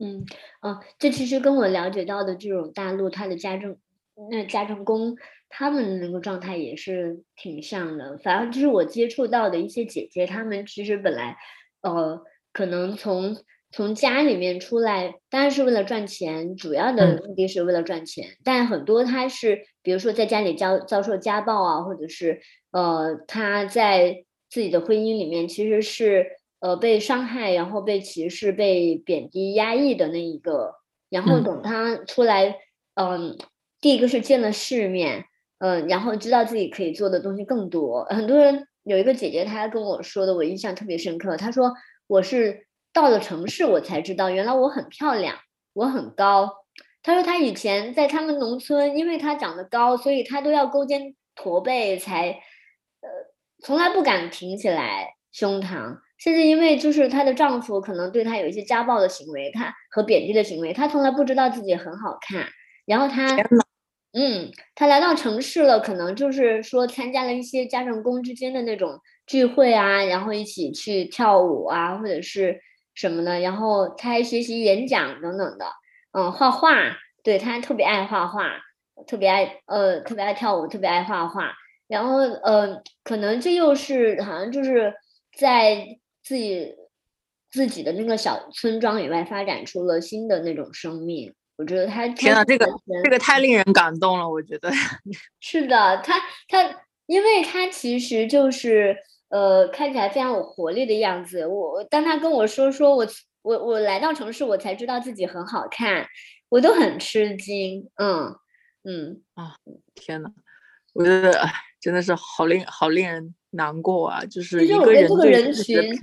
嗯，哦，这其实跟我了解到的这种大陆他的家政，那家政工他们那个状态也是挺像的。反正就是我接触到的一些姐姐，她们其实本来，呃，可能从。从家里面出来，当然是为了赚钱，主要的目的是为了赚钱。但很多他是，比如说在家里遭遭受家暴啊，或者是呃他在自己的婚姻里面其实是呃被伤害，然后被歧视、被贬低、压抑的那一个。然后等他出来，嗯，第一个是见了世面，嗯，然后知道自己可以做的东西更多。很多人有一个姐姐，她跟我说的，我印象特别深刻。她说我是。到了城市，我才知道原来我很漂亮，我很高。他说他以前在他们农村，因为他长得高，所以他都要勾肩驼背才，呃，从来不敢挺起来胸膛。甚至因为就是她的丈夫可能对她有一些家暴的行为，她和贬低的行为，她从来不知道自己很好看。然后她，嗯，她来到城市了，可能就是说参加了一些家政工之间的那种聚会啊，然后一起去跳舞啊，或者是。什么的？然后他还学习演讲等等的，嗯，画画，对他特别爱画画，特别爱呃，特别爱跳舞，特别爱画画。然后呃，可能这又是好像就是在自己自己的那个小村庄以外发展出了新的那种生命。我觉得他天呐，这个这个太令人感动了，我觉得 是的，他他，因为他其实就是。呃，看起来非常有活力的样子。我当他跟我说说我我我来到城市，我才知道自己很好看，我都很吃惊。嗯嗯啊，天呐，我觉得哎，真的是好令好令人难过啊！就是一个人人群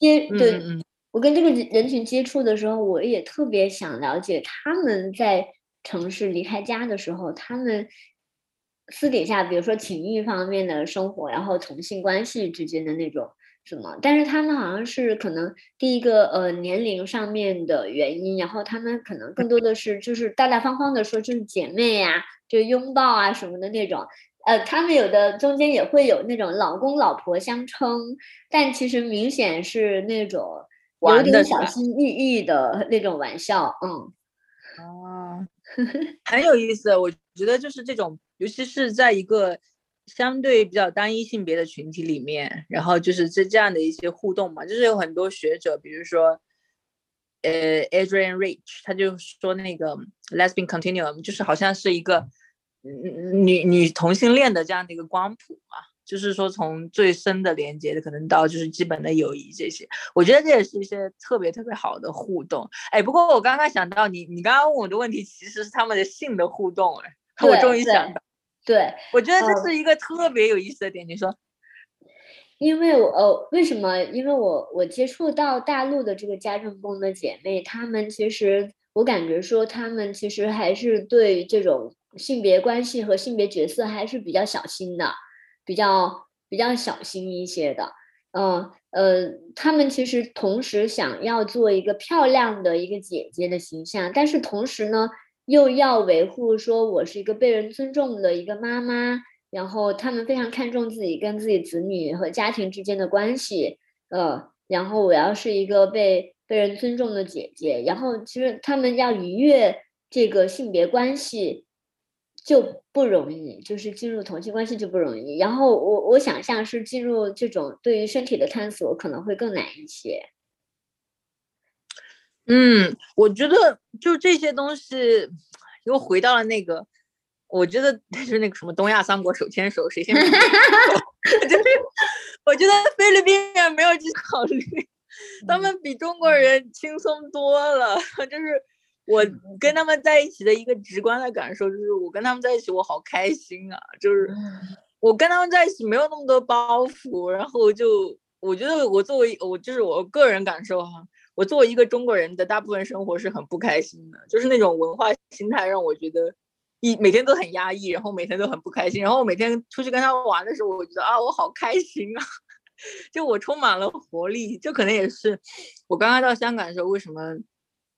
接对，嗯我跟这个人群接触的时候，我也特别想了解他们在城市离开家的时候，他们。私底下，比如说情欲方面的生活，然后同性关系之间的那种什么，但是他们好像是可能第一个呃年龄上面的原因，然后他们可能更多的是就是大大方方的说就是姐妹呀，就拥抱啊什么的那种，呃，他们有的中间也会有那种老公老婆相称，但其实明显是那种有点小心翼翼的那种玩笑，嗯，哦，很有意思。我觉得就是这种，尤其是在一个相对比较单一性别的群体里面，然后就是这这样的一些互动嘛，就是有很多学者，比如说，呃，Adrian Rich，他就说那个 lesbian continuum，就是好像是一个女女同性恋的这样的一个光谱嘛。就是说，从最深的连接的可能到就是基本的友谊这些，我觉得这也是一些特别特别好的互动。哎，不过我刚刚想到你，你刚刚问我的问题其实是他们的性的互动。哎，我终于想到，对，我觉得这是一个特别有意思的点。你说，因为我呃，为什么？因为我我接触到大陆的这个家政工的姐妹，她们其实我感觉说，她们其实还是对这种性别关系和性别角色还是比较小心的。比较比较小心一些的，嗯呃，她们其实同时想要做一个漂亮的一个姐姐的形象，但是同时呢，又要维护说我是一个被人尊重的一个妈妈，然后他们非常看重自己跟自己子女和家庭之间的关系，呃，然后我要是一个被被人尊重的姐姐，然后其实他们要逾越这个性别关系。就不容易，就是进入同性关系就不容易。然后我我想象是进入这种对于身体的探索可能会更难一些。嗯，我觉得就这些东西又回到了那个，我觉得 就是那个什么东亚三国手牵手谁先？哈哈哈我觉得菲律宾人没有去考虑，他们比中国人轻松多了，就是。我跟他们在一起的一个直观的感受就是，我跟他们在一起我好开心啊！就是我跟他们在一起没有那么多包袱，然后就我觉得我作为我就是我个人感受哈，我作为一个中国人的大部分生活是很不开心的，就是那种文化心态让我觉得一每天都很压抑，然后每天都很不开心，然后我每天出去跟他们玩的时候，我觉得啊我好开心啊，就我充满了活力，这可能也是我刚刚到香港的时候为什么。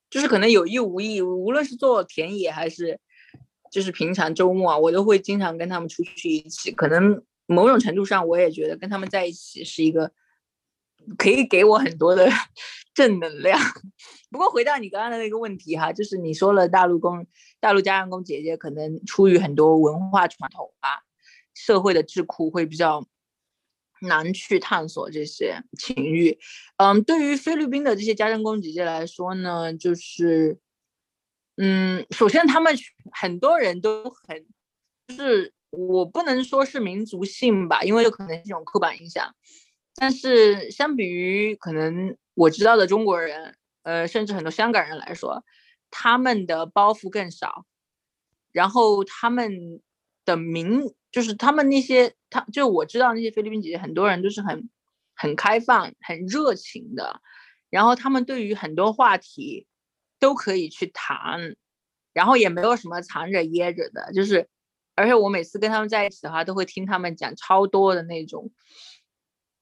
就是可能有意无意，无论是做田野还是，就是平常周末啊，我都会经常跟他们出去一起。可能某种程度上，我也觉得跟他们在一起是一个可以给我很多的 正能量。不过回到你刚刚的那个问题哈，就是你说了大陆工、大陆家政工姐姐可能出于很多文化传统啊，社会的智库会比较。难去探索这些情欲，嗯，对于菲律宾的这些家政工姐姐来说呢，就是，嗯，首先他们很多人都很，就是我不能说是民族性吧，因为有可能是一种刻板印象，但是相比于可能我知道的中国人，呃，甚至很多香港人来说，他们的包袱更少，然后他们的民。就是他们那些，他就我知道那些菲律宾姐姐，很多人都是很很开放、很热情的，然后他们对于很多话题都可以去谈，然后也没有什么藏着掖着的，就是，而且我每次跟他们在一起的话，都会听他们讲超多的那种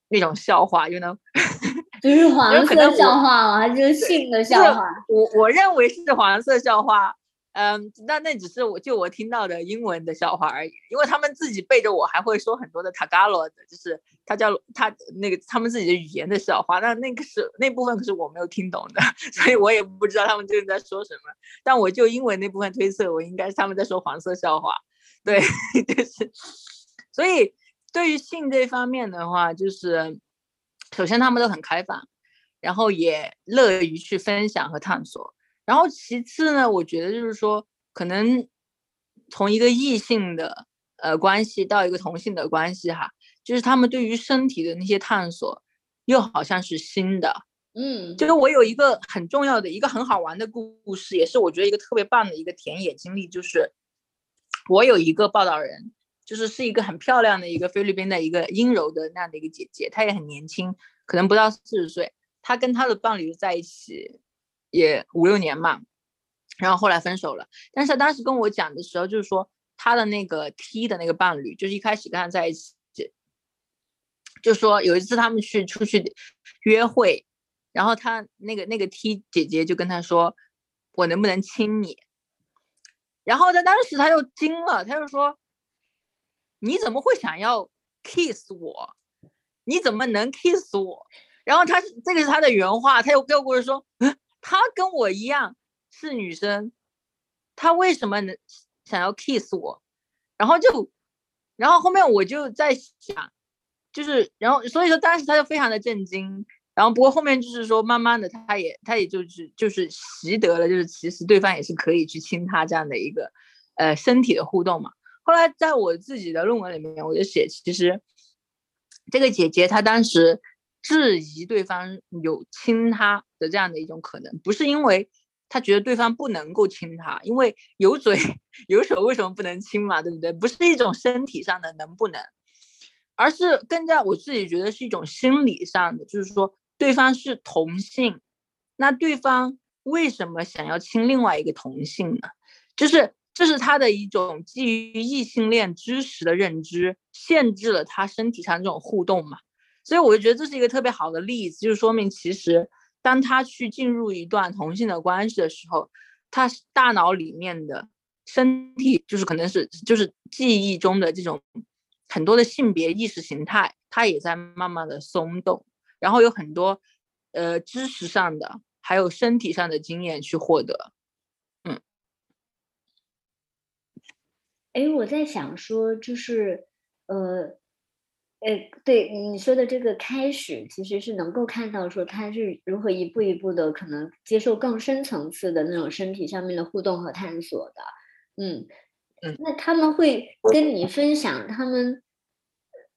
那种笑话，you know，就是黄色笑话吗？还是性的笑话？我我认为是黄色笑话。嗯，那那只是我就我听到的英文的笑话而已，因为他们自己背着我还会说很多的 Tagalog 的，就是他叫他那个他们自己的语言的笑话，那那个是那部分可是我没有听懂的，所以我也不知道他们究竟在说什么。但我就英文那部分推测，我应该是他们在说黄色笑话。对，就是，所以对于性这方面的话，就是首先他们都很开放，然后也乐于去分享和探索。然后其次呢，我觉得就是说，可能从一个异性的呃关系到一个同性的关系哈，就是他们对于身体的那些探索，又好像是新的。嗯，就是我有一个很重要的一个很好玩的故事，也是我觉得一个特别棒的一个田野经历，就是我有一个报道人，就是是一个很漂亮的一个菲律宾的一个阴柔的那样的一个姐姐，她也很年轻，可能不到四十岁，她跟她的伴侣在一起。也五六年嘛，然后后来分手了。但是她当时跟我讲的时候，就是说她的那个 T 的那个伴侣，就是一开始跟她在一起，就说有一次他们去出去约会，然后他那个那个 T 姐姐就跟他说：“我能不能亲你？”然后他当时他又惊了，他就说：“你怎么会想要 kiss 我？你怎么能 kiss 我？”然后他这个是他的原话，他又跟我说，他跟我一样是女生，他为什么能想要 kiss 我？然后就，然后后面我就在想，就是然后所以说当时他就非常的震惊。然后不过后面就是说，慢慢的他也他也就是就是习得了，就是其实对方也是可以去亲他这样的一个呃身体的互动嘛。后来在我自己的论文里面，我就写，其实这个姐姐她当时质疑对方有亲她的这样的一种可能，不是因为她觉得对方不能够亲她，因为有嘴 有手为什么不能亲嘛，对不对？不是一种身体上的能不能，而是更加我自己觉得是一种心理上的，就是说。对方是同性，那对方为什么想要亲另外一个同性呢？就是这是他的一种基于异性恋知识的认知，限制了他身体上这种互动嘛。所以我就觉得这是一个特别好的例子，就是说明其实当他去进入一段同性的关系的时候，他大脑里面的身体就是可能是就是记忆中的这种很多的性别意识形态，他也在慢慢的松动。然后有很多，呃，知识上的，还有身体上的经验去获得，嗯，哎，我在想说，就是，呃，哎，对你说的这个开始，其实是能够看到说他是如何一步一步的可能接受更深层次的那种身体上面的互动和探索的，嗯嗯，那他们会跟你分享他们，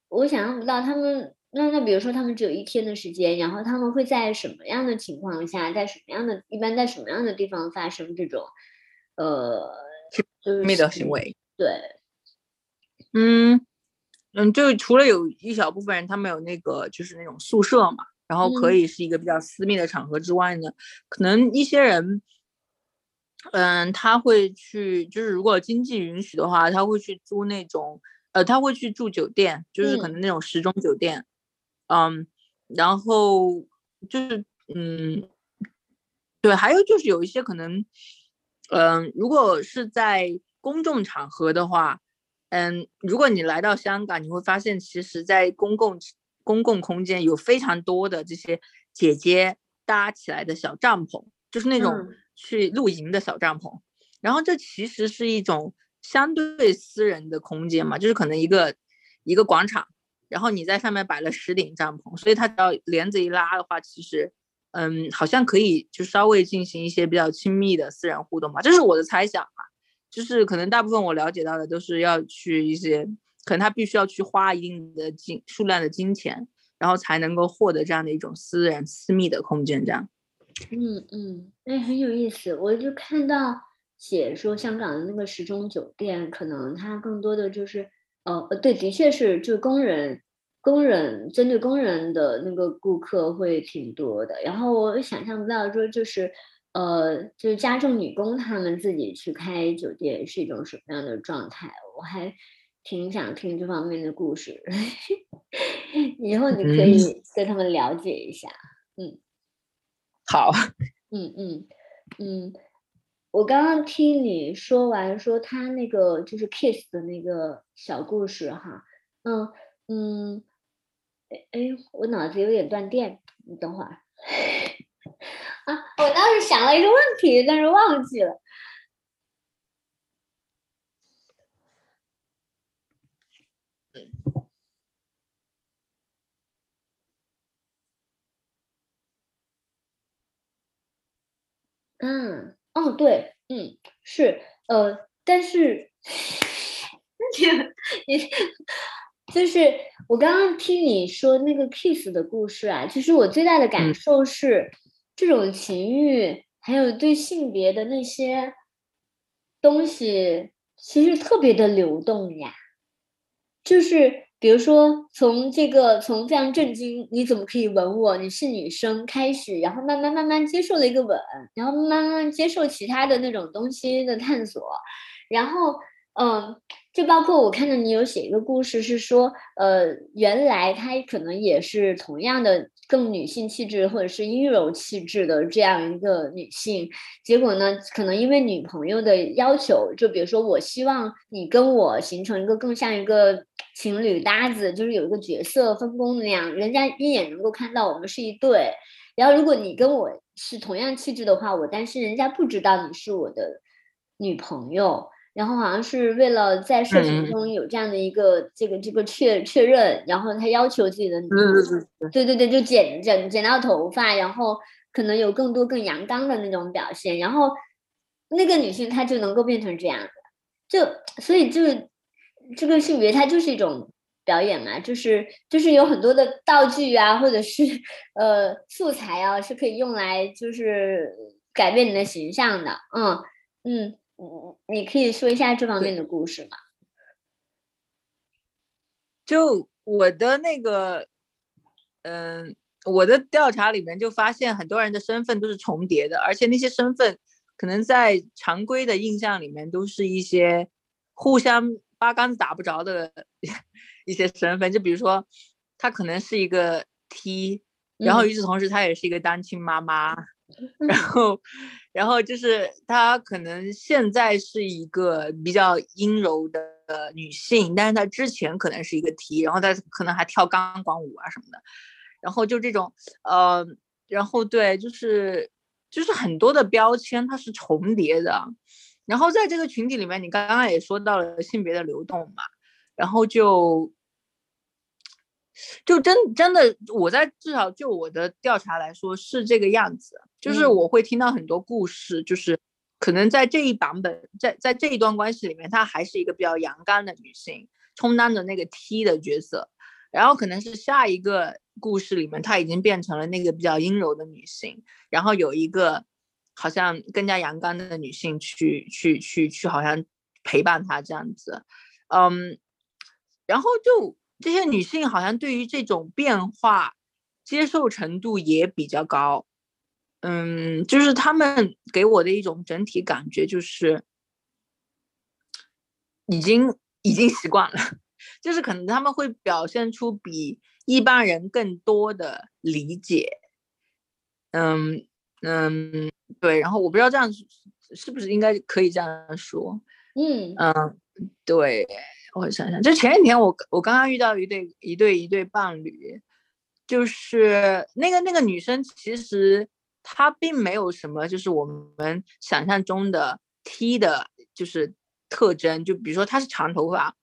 我想象不到他们。那那比如说他们只有一天的时间，然后他们会在什么样的情况下，在什么样的一般在什么样的地方发生这种，呃，亲密的行为？对，嗯嗯，就除了有一小部分人他们有那个就是那种宿舍嘛，然后可以是一个比较私密的场合之外呢，可能一些人，嗯，他会去，就是如果经济允许的话，他会去租那种，呃，他会去住酒店，就是可能那种时钟酒店。嗯，然后就是嗯，对，还有就是有一些可能，嗯，如果是在公众场合的话，嗯，如果你来到香港，你会发现，其实，在公共公共空间有非常多的这些姐姐搭起来的小帐篷，就是那种去露营的小帐篷。然后这其实是一种相对私人的空间嘛，就是可能一个一个广场。然后你在上面摆了十顶帐篷，所以它只要帘子一拉的话，其实，嗯，好像可以就稍微进行一些比较亲密的私人互动吧，这是我的猜想啊。就是可能大部分我了解到的都是要去一些，可能他必须要去花一定的金数量的金钱，然后才能够获得这样的一种私人私密的空间。这样，嗯嗯，哎，很有意思。我就看到写说香港的那个时钟酒店，可能它更多的就是。呃对，的确是，就工人，工人针对工人的那个顾客会挺多的。然后我想象不到说，就是，呃，就是家政女工她们自己去开酒店是一种什么样的状态。我还挺想听这方面的故事，以后你可以跟他们了解一下。嗯，好，嗯嗯嗯。我刚刚听你说完，说他那个就是 kiss 的那个小故事哈，嗯嗯，哎哎，我脑子有点断电，你等会儿 啊，我当时想了一个问题，但是忘记了。嗯。哦，对，嗯，是，呃，但是，你你就是我刚刚听你说那个 kiss 的故事啊，其实我最大的感受是，这种情欲还有对性别的那些东西，其实特别的流动呀，就是。比如说，从这个从非常震惊，你怎么可以吻我？你是女生开始，然后慢慢慢慢接受了一个吻，然后慢慢接受其他的那种东西的探索，然后，嗯，就包括我看到你有写一个故事，是说，呃，原来他可能也是同样的更女性气质或者是阴柔气质的这样一个女性，结果呢，可能因为女朋友的要求，就比如说，我希望你跟我形成一个更像一个。情侣搭子，就是有一个角色分工那样，人家一眼能够看到我们是一对。然后如果你跟我是同样气质的话，我担心人家不知道你是我的女朋友。然后好像是为了在社群中有这样的一个这个这个确确认，然后他要求自己的女，对对对，就剪剪剪掉头发，然后可能有更多更阳刚的那种表现，然后那个女性她就能够变成这样的，就所以就这个性别它就是一种表演嘛，就是就是有很多的道具啊，或者是呃素材啊，是可以用来就是改变你的形象的，嗯嗯。你可以说一下这方面的故事吗？就我的那个，嗯，我的调查里面就发现很多人的身份都是重叠的，而且那些身份可能在常规的印象里面都是一些互相八竿子打不着的 一些身份。就比如说，他可能是一个 T，然后与此同时他也是一个单亲妈妈。然后，然后就是她可能现在是一个比较阴柔的女性，但是她之前可能是一个 T，然后她可能还跳钢管舞啊什么的。然后就这种，呃，然后对，就是就是很多的标签它是重叠的。然后在这个群体里面，你刚刚也说到了性别的流动嘛，然后就。就真真的，我在至少就我的调查来说是这个样子，就是我会听到很多故事，就是可能在这一版本，在在这一段关系里面，她还是一个比较阳刚的女性，充当着那个 T 的角色，然后可能是下一个故事里面，她已经变成了那个比较阴柔的女性，然后有一个好像更加阳刚的女性去去去去，好像陪伴她这样子，嗯，然后就。这些女性好像对于这种变化接受程度也比较高，嗯，就是他们给我的一种整体感觉就是已经已经习惯了，就是可能他们会表现出比一般人更多的理解，嗯嗯，对，然后我不知道这样是不是应该可以这样说，嗯。嗯，对。我想想，就前几天我我刚刚遇到一对一对一对伴侣，就是那个那个女生，其实他并没有什么，就是我们想象中的 T 的，就是特征。就比如说他是长头发，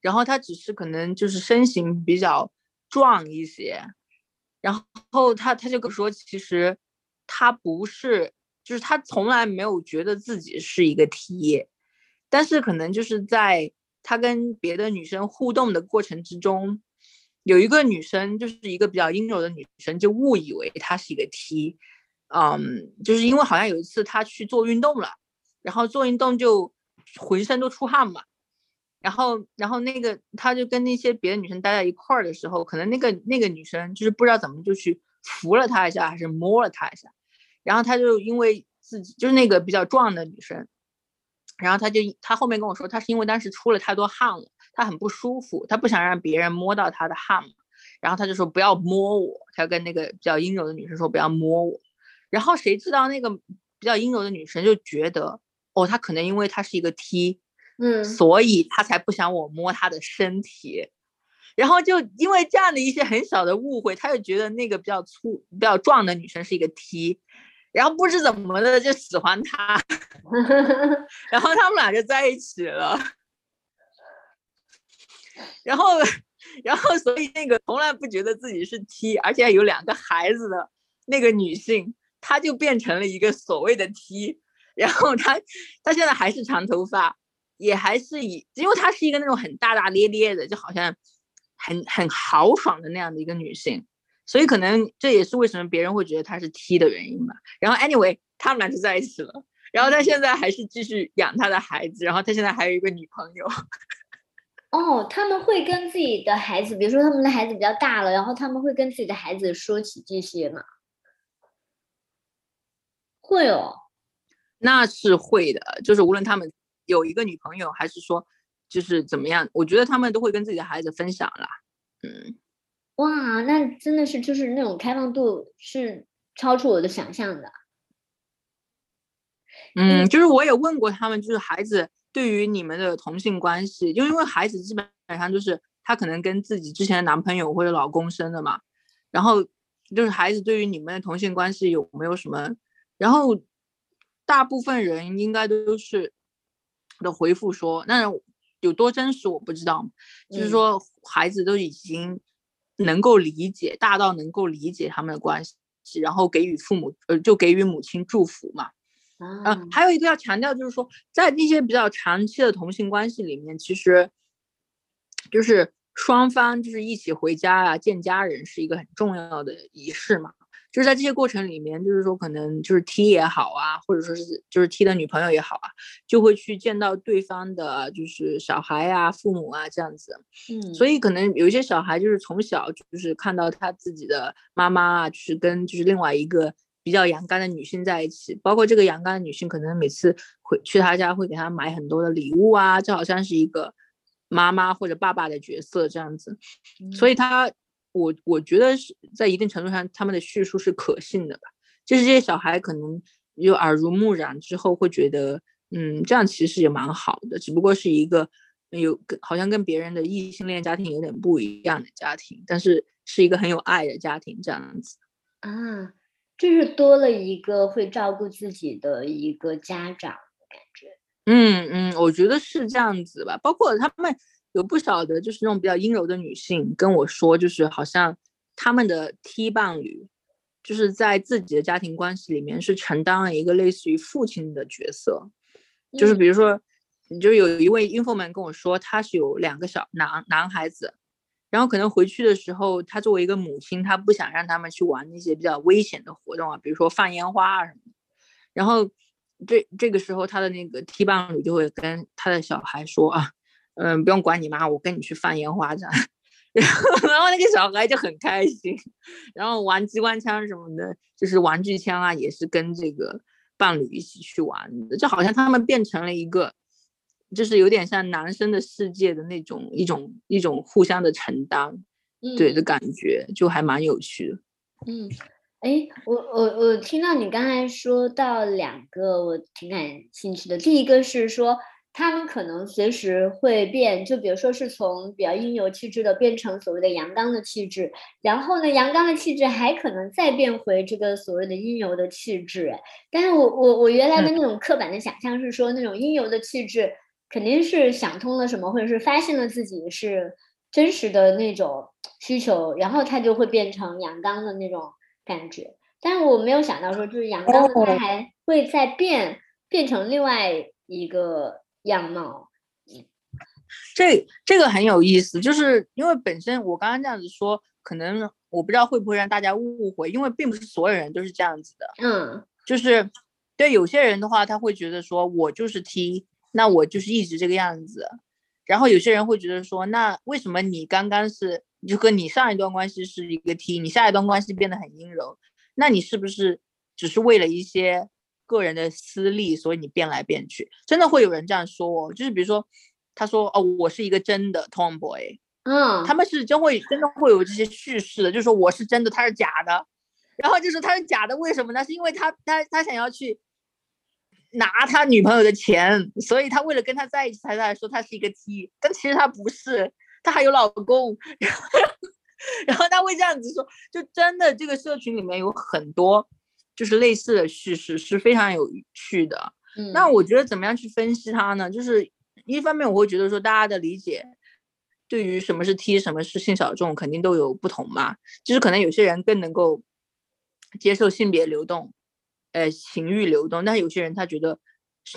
然后他只是可能就是身形比较壮一些，然后他他就跟我说，其实他不是，就是他从来没有觉得自己是一个 T，但是可能就是在。他跟别的女生互动的过程之中，有一个女生就是一个比较阴柔的女生，就误以为他是一个 T，嗯，就是因为好像有一次他去做运动了，然后做运动就浑身都出汗嘛，然后然后那个他就跟那些别的女生待在一块儿的时候，可能那个那个女生就是不知道怎么就去扶了他一下，还是摸了他一下，然后他就因为自己就是那个比较壮的女生。然后他就他后面跟我说，他是因为当时出了太多汗了，他很不舒服，他不想让别人摸到他的汗嘛。然后他就说不要摸我，他跟那个比较阴柔的女生说不要摸我。然后谁知道那个比较阴柔的女生就觉得，哦，她可能因为她是一个 T，嗯，所以她才不想我摸她的身体。然后就因为这样的一些很小的误会，他就觉得那个比较粗、比较壮的女生是一个 T。然后不知怎么的就喜欢他，然后他们俩就在一起了。然后，然后所以那个从来不觉得自己是 T，而且有两个孩子的那个女性，她就变成了一个所谓的 T。然后她，她现在还是长头发，也还是以，因为她是一个那种很大大咧咧的，就好像很很豪爽的那样的一个女性。所以可能这也是为什么别人会觉得他是 T 的原因吧。然后 anyway，他们俩就在一起了。然后他现在还是继续养他的孩子。然后他现在还有一个女朋友。哦，他们会跟自己的孩子，比如说他们的孩子比较大了，然后他们会跟自己的孩子说起这些吗？会哦。那是会的，就是无论他们有一个女朋友，还是说就是怎么样，我觉得他们都会跟自己的孩子分享啦。嗯。哇，那真的是就是那种开放度是超出我的想象的。嗯，就是我也问过他们，就是孩子对于你们的同性关系，就因为孩子基本上就是他可能跟自己之前的男朋友或者老公生的嘛，然后就是孩子对于你们的同性关系有没有什么？然后大部分人应该都是的回复说，那有多真实我不知道，就是说孩子都已经能够理解，大到能够理解他们的关系，然后给予父母呃就给予母亲祝福嘛。嗯，还有一个要强调就是说，在那些比较长期的同性关系里面，其实就是双方就是一起回家啊，见家人是一个很重要的仪式嘛。就是在这些过程里面，就是说可能就是 T 也好啊，或者说是就是 T 的女朋友也好啊，就会去见到对方的，就是小孩啊、父母啊这样子。嗯，所以可能有一些小孩就是从小就是看到他自己的妈妈啊，就是跟就是另外一个比较阳刚的女性在一起，包括这个阳刚的女性可能每次回去他家会给他买很多的礼物啊，就好像是一个妈妈或者爸爸的角色这样子，所以他。我我觉得是在一定程度上，他们的叙述是可信的吧。就是这些小孩可能有耳濡目染之后，会觉得，嗯，这样其实也蛮好的。只不过是一个有跟好像跟别人的异性恋家庭有点不一样的家庭，但是是一个很有爱的家庭这样子。啊，就是多了一个会照顾自己的一个家长的感觉。嗯嗯，我觉得是这样子吧。包括他们。有不少的，就是那种比较阴柔的女性跟我说，就是好像他们的 T 伴侣，就是在自己的家庭关系里面是承担了一个类似于父亲的角色，就是比如说，就有一位 f o 们跟我说，她是有两个小男男孩子，然后可能回去的时候，他作为一个母亲，她不想让他们去玩那些比较危险的活动啊，比如说放烟花啊什么，然后这这个时候他的那个 T 伴侣就会跟他的小孩说啊。嗯，不用管你妈，我跟你去放烟花 然后然后那个小孩就很开心，然后玩机关枪什么的，就是玩具枪啊，也是跟这个伴侣一起去玩的，就好像他们变成了一个，就是有点像男生的世界的那种一种一种互相的承担，对的感觉，就还蛮有趣的。嗯，哎，我我我听到你刚才说到两个，我挺感兴趣的，第一个是说。他们可能随时会变，就比如说是从比较阴柔气质的变成所谓的阳刚的气质，然后呢，阳刚的气质还可能再变回这个所谓的阴柔的气质。但是我我我原来的那种刻板的想象是说，那种阴柔的气质肯定是想通了什么，或者是发现了自己是真实的那种需求，然后他就会变成阳刚的那种感觉。但是我没有想到说，就是阳刚的他还会再变变成另外一个。样貌，这这个很有意思，就是因为本身我刚刚这样子说，可能我不知道会不会让大家误会，因为并不是所有人都是这样子的。嗯，就是对有些人的话，他会觉得说我就是 T，那我就是一直这个样子。然后有些人会觉得说，那为什么你刚刚是就和你上一段关系是一个 T，你下一段关系变得很阴柔，那你是不是只是为了一些？个人的私利，所以你变来变去，真的会有人这样说哦。就是比如说，他说哦，我是一个真的 tomboy，嗯，他们是真会真的会有这些叙事的，就是说我是真的，他是假的。然后就是他是假的，为什么呢？是因为他他他想要去拿他女朋友的钱，所以他为了跟他在一起，他才说他是一个 T，但其实他不是，他还有老公。然后他会这样子说，就真的这个社群里面有很多。就是类似的叙事是非常有趣的。那我觉得怎么样去分析它呢？就是一方面我会觉得说大家的理解对于什么是 T 什么是性小众肯定都有不同嘛。就是可能有些人更能够接受性别流动，呃，情欲流动，但有些人他觉得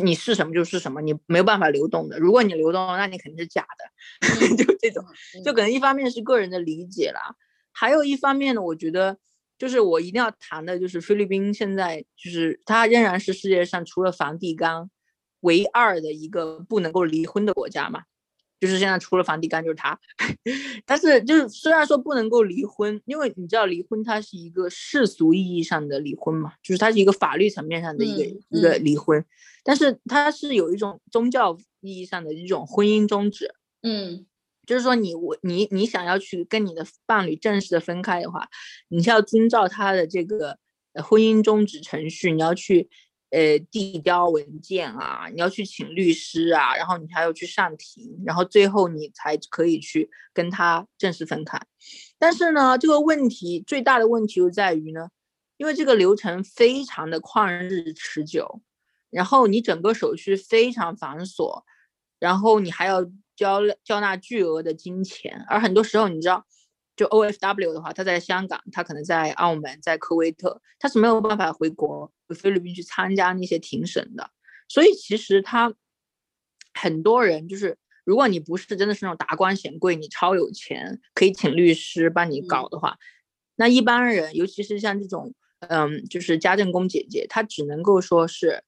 你是什么就是什么，你没有办法流动的。如果你流动，那你肯定是假的。就这种，就可能一方面是个人的理解啦，还有一方面呢，我觉得。就是我一定要谈的，就是菲律宾现在就是它仍然是世界上除了梵蒂冈唯二的一个不能够离婚的国家嘛，就是现在除了梵蒂冈就是它。但是就是虽然说不能够离婚，因为你知道离婚它是一个世俗意义上的离婚嘛，就是它是一个法律层面上的一个一个离婚，但是它是有一种宗教意义上的一种婚姻终止。嗯。就是说，你我你你想要去跟你的伴侣正式的分开的话，你是要遵照他的这个婚姻终止程序，你要去呃递交文件啊，你要去请律师啊，然后你还要去上庭，然后最后你才可以去跟他正式分开。但是呢，这个问题最大的问题就在于呢，因为这个流程非常的旷日持久，然后你整个手续非常繁琐，然后你还要交交纳巨额的金钱，而很多时候你知道。就 O F W 的话，他在香港，他可能在澳门，在科威特，他是没有办法回国回菲律宾去参加那些庭审的。所以其实他很多人就是，如果你不是真的是那种达官显贵，你超有钱，可以请律师帮你搞的话，那一般人，尤其是像这种，嗯，就是家政工姐姐，她只能够说是，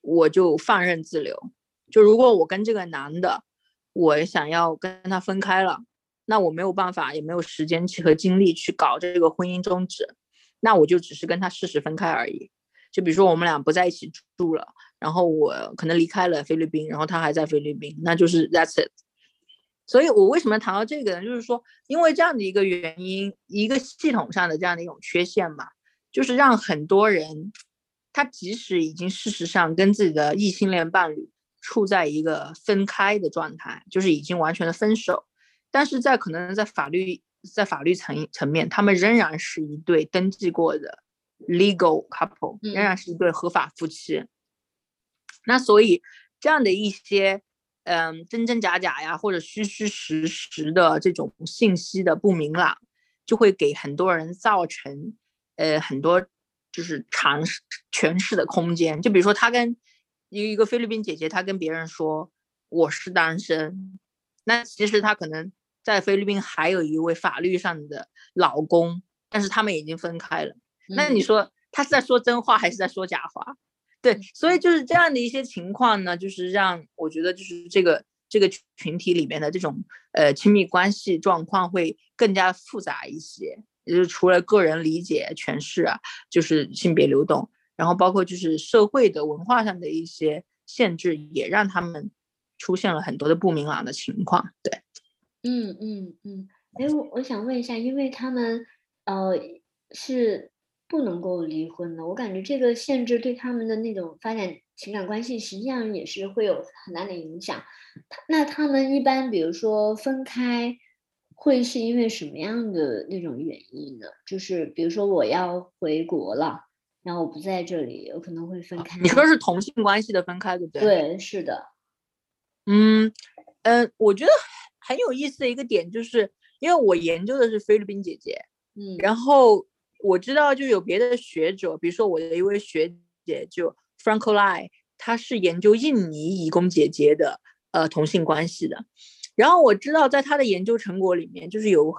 我就放任自流。就如果我跟这个男的，我想要跟他分开了。那我没有办法，也没有时间去和精力去搞这个婚姻终止，那我就只是跟他事实分开而已。就比如说我们俩不在一起住了，然后我可能离开了菲律宾，然后他还在菲律宾，那就是 that's it。所以我为什么谈到这个呢？就是说，因为这样的一个原因，一个系统上的这样的一种缺陷嘛，就是让很多人，他即使已经事实上跟自己的异性恋伴侣处在一个分开的状态，就是已经完全的分手。但是在可能在法律在法律层层面，他们仍然是一对登记过的 legal couple，仍然是一对合法夫妻。那所以这样的一些嗯真真假假呀，或者虚虚实实的这种信息的不明朗，就会给很多人造成呃很多就是尝试诠释的空间。就比如说他跟一个菲律宾姐姐，她跟别人说我是单身，那其实她可能。在菲律宾还有一位法律上的老公，但是他们已经分开了。那你说她是在说真话还是在说假话？对，所以就是这样的一些情况呢，就是让我觉得就是这个这个群体里面的这种呃亲密关系状况会更加复杂一些。就是除了个人理解诠释啊，就是性别流动，然后包括就是社会的文化上的一些限制，也让他们出现了很多的不明朗的情况。对。嗯嗯嗯，哎，我我想问一下，因为他们呃是不能够离婚的，我感觉这个限制对他们的那种发展情感关系，实际上也是会有很大的影响。那他们一般，比如说分开，会是因为什么样的那种原因呢？就是比如说我要回国了，然后我不在这里，有可能会分开。你说是同性关系的分开，对不对？对，是的。嗯嗯，我觉得。很有意思的一个点，就是因为我研究的是菲律宾姐姐，嗯，然后我知道就有别的学者，比如说我的一位学姐就 Franco Lai，她是研究印尼移工姐姐的呃同性关系的，然后我知道在她的研究成果里面，就是有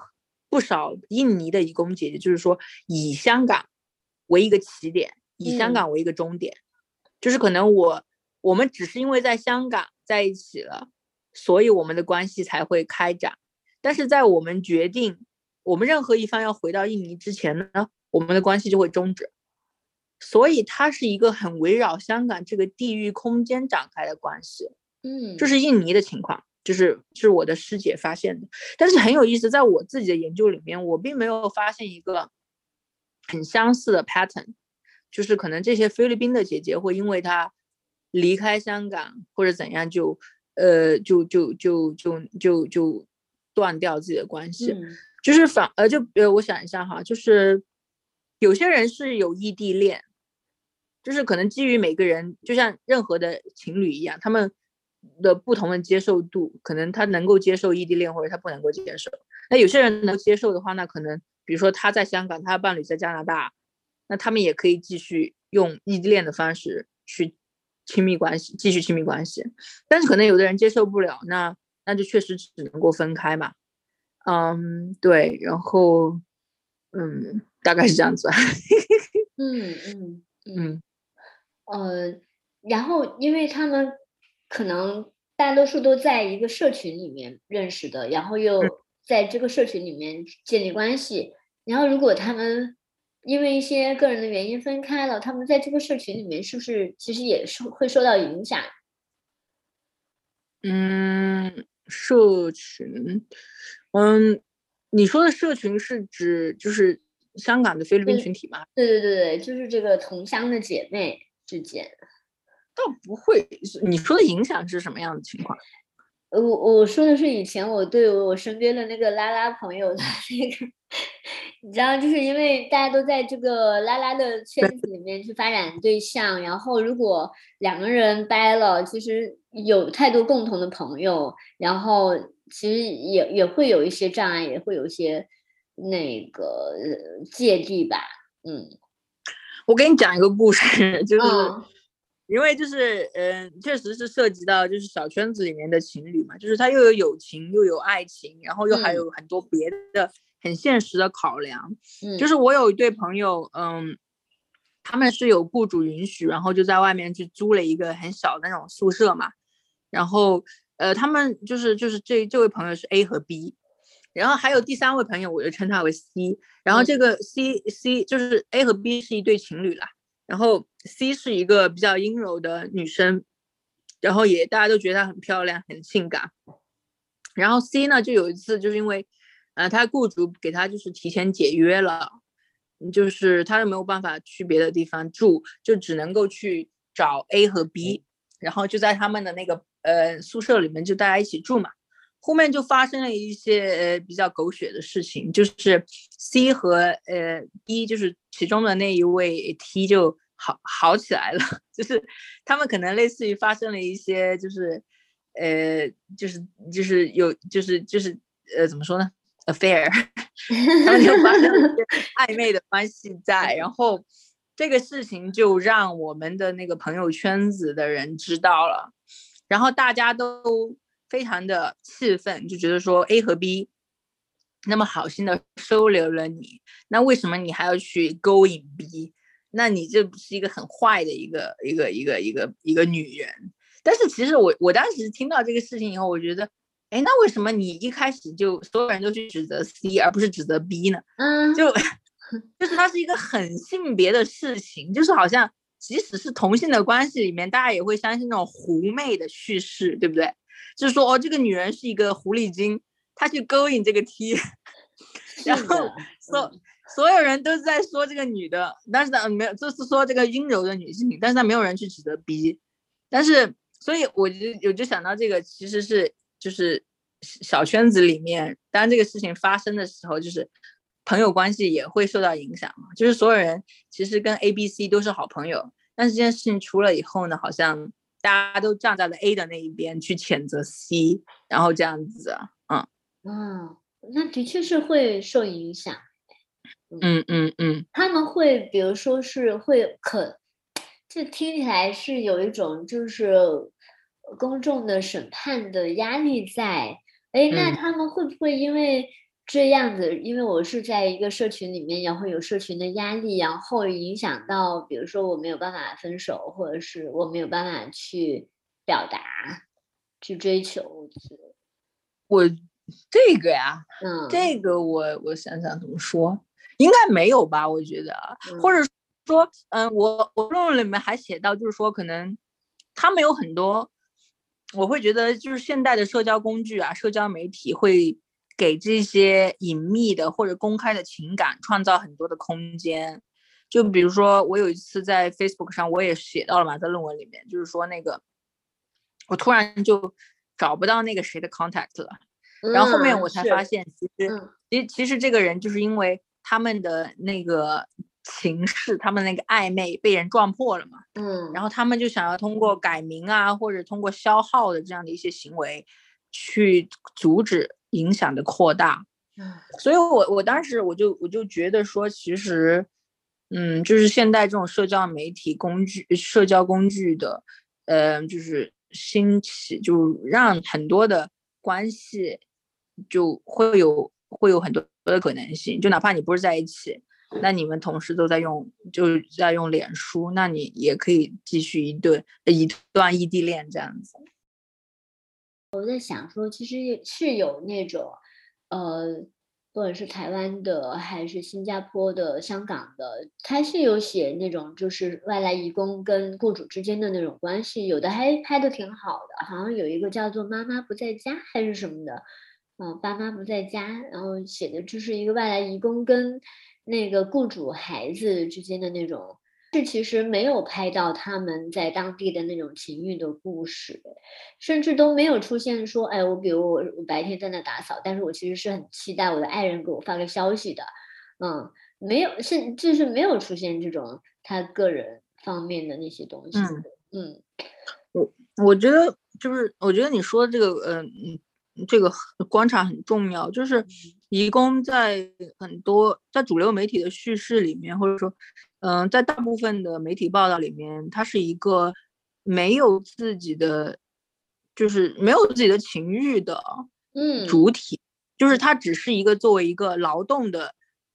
不少印尼的移工姐姐，就是说以香港为一个起点，以香港为一个终点，就是可能我我们只是因为在香港在一起了。所以我们的关系才会开展，但是在我们决定我们任何一方要回到印尼之前呢，我们的关系就会终止。所以它是一个很围绕香港这个地域空间展开的关系。嗯，这是印尼的情况，就是是我的师姐发现的。但是很有意思，在我自己的研究里面，我并没有发现一个很相似的 pattern，就是可能这些菲律宾的姐姐会因为她离开香港或者怎样就。呃，就就就就就就断掉自己的关系，就是反呃，就呃，我想一下哈，就是有些人是有异地恋，就是可能基于每个人，就像任何的情侣一样，他们的不同的接受度，可能他能够接受异地恋，或者他不能够接受。那有些人能接受的话，那可能比如说他在香港，他的伴侣在加拿大，那他们也可以继续用异地恋的方式去。亲密关系继续亲密关系，但是可能有的人接受不了，那那就确实只能够分开嘛。嗯，对，然后嗯，大概是这样子。嗯嗯嗯，呃，然后因为他们可能大多数都在一个社群里面认识的，然后又在这个社群里面建立关系，然后如果他们。因为一些个人的原因分开了，他们在这个社群里面是不是其实也是会受到影响？嗯，社群，嗯，你说的社群是指就是香港的菲律宾群体吗？对对对对，就是这个同乡的姐妹。之间？倒不会，你说的影响是什么样的情况？我我说的是以前我对我身边的那个拉拉朋友的那个，你知道，就是因为大家都在这个拉拉的圈子里面去发展对象，然后如果两个人掰了，其实有太多共同的朋友，然后其实也也会有一些障碍，也会有一些那个芥蒂吧。嗯，我给你讲一个故事，就是。因为就是，嗯，确实是涉及到就是小圈子里面的情侣嘛，就是他又有友情又有爱情，然后又还有很多别的很现实的考量。嗯，就是我有一对朋友，嗯，他们是有雇主允许，然后就在外面去租了一个很小的那种宿舍嘛。然后，呃，他们就是就是这这位朋友是 A 和 B，然后还有第三位朋友，我就称他为 C。然后这个 C C 就是 A 和 B 是一对情侣啦。然后 C 是一个比较阴柔的女生，然后也大家都觉得她很漂亮、很性感。然后 C 呢，就有一次就是因为，呃，他雇主给他就是提前解约了，就是他又没有办法去别的地方住，就只能够去找 A 和 B，然后就在他们的那个呃宿舍里面就大家一起住嘛。后面就发生了一些呃比较狗血的事情，就是 C 和呃 B 就是其中的那一位 T 就。好好起来了，就是他们可能类似于发生了一些，就是呃，就是就是有就是就是呃，怎么说呢？affair，他们就发生了一些暧昧的关系在，然后这个事情就让我们的那个朋友圈子的人知道了，然后大家都非常的气愤，就觉得说 A 和 B 那么好心的收留了你，那为什么你还要去勾引 B？那你这不是一个很坏的一个一个一个一个一个女人？但是其实我我当时听到这个事情以后，我觉得，哎，那为什么你一开始就所有人都去指责 C，而不是指责 B 呢？嗯，就 就是它是一个很性别的事情，就是好像即使是同性的关系里面，大家也会相信那种狐媚的叙事，对不对？就是说，哦，这个女人是一个狐狸精，她去勾引这个 T，然后所。所有人都是在说这个女的，但是呢，没有，就是说这个阴柔的女性，但是她没有人去指责 B，但是，所以我就我就想到这个其实是就是小圈子里面，当这个事情发生的时候，就是朋友关系也会受到影响嘛，就是所有人其实跟 A、B、C 都是好朋友，但是这件事情出了以后呢，好像大家都站在了 A 的那一边去谴责 C，然后这样子，嗯嗯，那的确是会受影响。嗯嗯嗯，他们会，比如说是会可，这听起来是有一种就是公众的审判的压力在。哎，那他们会不会因为这样子？因为我是在一个社群里面，然后有社群的压力，然后影响到，比如说我没有办法分手，或者是我没有办法去表达、去追求。我这个呀，嗯，这个我我想想怎么说。应该没有吧？我觉得，或者说，嗯，我我论文里面还写到，就是说，可能他们有很多，我会觉得，就是现代的社交工具啊，社交媒体会给这些隐秘的或者公开的情感创造很多的空间。就比如说，我有一次在 Facebook 上，我也写到了嘛，在论文里面，就是说那个，我突然就找不到那个谁的 contact 了，然后后面我才发现，其实，其其实这个人就是因为。他们的那个情势，他们那个暧昧被人撞破了嘛？嗯，然后他们就想要通过改名啊，或者通过消耗的这样的一些行为，去阻止影响的扩大。嗯，所以我我当时我就我就觉得说，其实，嗯，就是现在这种社交媒体工具、社交工具的，呃，就是兴起，就让很多的关系就会有会有很多。的可能性，就哪怕你不是在一起，那你们同时都在用，就在用脸书，那你也可以继续一对一段异地恋这样子。我在想说，其实是有那种，呃，不管是台湾的，还是新加坡的、香港的，他是有写那种，就是外来移工跟雇主之间的那种关系，有的还拍的挺好的，好像有一个叫做“妈妈不在家”还是什么的。嗯，爸妈不在家，然后写的就是一个外来移工跟那个雇主孩子之间的那种是其实没有拍到他们在当地的那种情欲的故事，甚至都没有出现说，哎，我比如我我白天在那打扫，但是我其实是很期待我的爱人给我发个消息的，嗯，没有，是就是没有出现这种他个人方面的那些东西，嗯嗯，我我觉得就是我觉得你说的这个，嗯呃，这个观察很重要，就是移工在很多在主流媒体的叙事里面，或者说。嗯，在大部分的媒体报道里面，他是一个没有自己的，就是没有自己的情欲的，嗯，主体，就是他只是一个作为一个劳动的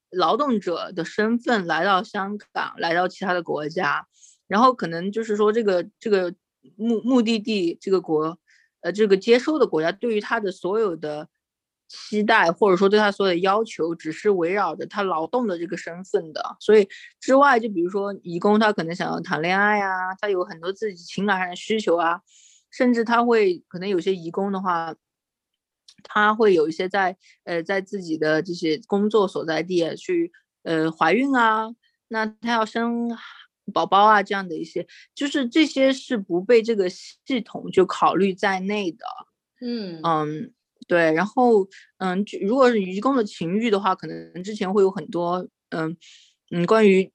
劳动者的身份来到香港，来到其他的国家，然后可能就是说这个这个目目的地这个国，呃，这个接收的国家对于他的所有的。期待或者说对他所有的要求，只是围绕着他劳动的这个身份的，所以之外，就比如说义工，他可能想要谈恋爱啊，他有很多自己情感上的需求啊，甚至他会可能有些义工的话，他会有一些在呃在自己的这些工作所在地去呃怀孕啊，那他要生宝宝啊这样的一些，就是这些是不被这个系统就考虑在内的，嗯嗯。对，然后，嗯，如果是移工的情欲的话，可能之前会有很多，嗯，嗯，关于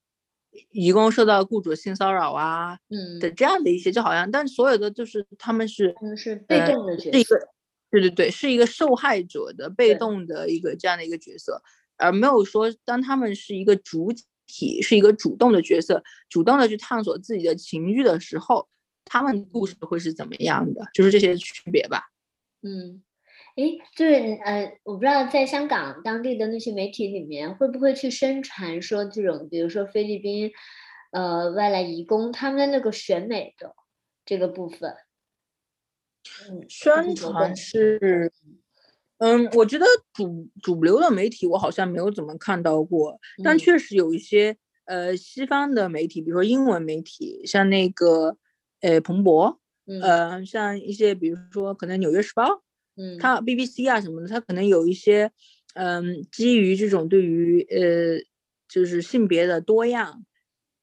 移工受到雇主性骚扰啊，嗯的这样的一些，就好像，但所有的就是他们是，他们是被动的角色，是一个，对对对，是一个受害者的被动的一个这样的一个角色，而没有说当他们是一个主体，是一个主动的角色，主动的去探索自己的情欲的时候，他们故事会是怎么样的？就是这些区别吧，嗯。哎，就是呃，我不知道在香港当地的那些媒体里面，会不会去宣传说这种，比如说菲律宾，呃，外来移工他们的那个选美的这个部分。嗯，宣传是，嗯，我觉得主主流的媒体我好像没有怎么看到过，但确实有一些呃西方的媒体，比如说英文媒体，像那个呃彭博，呃，像一些比如说可能《纽约时报》。嗯，他 BBC 啊什么的，它可能有一些，嗯，基于这种对于呃，就是性别的多样，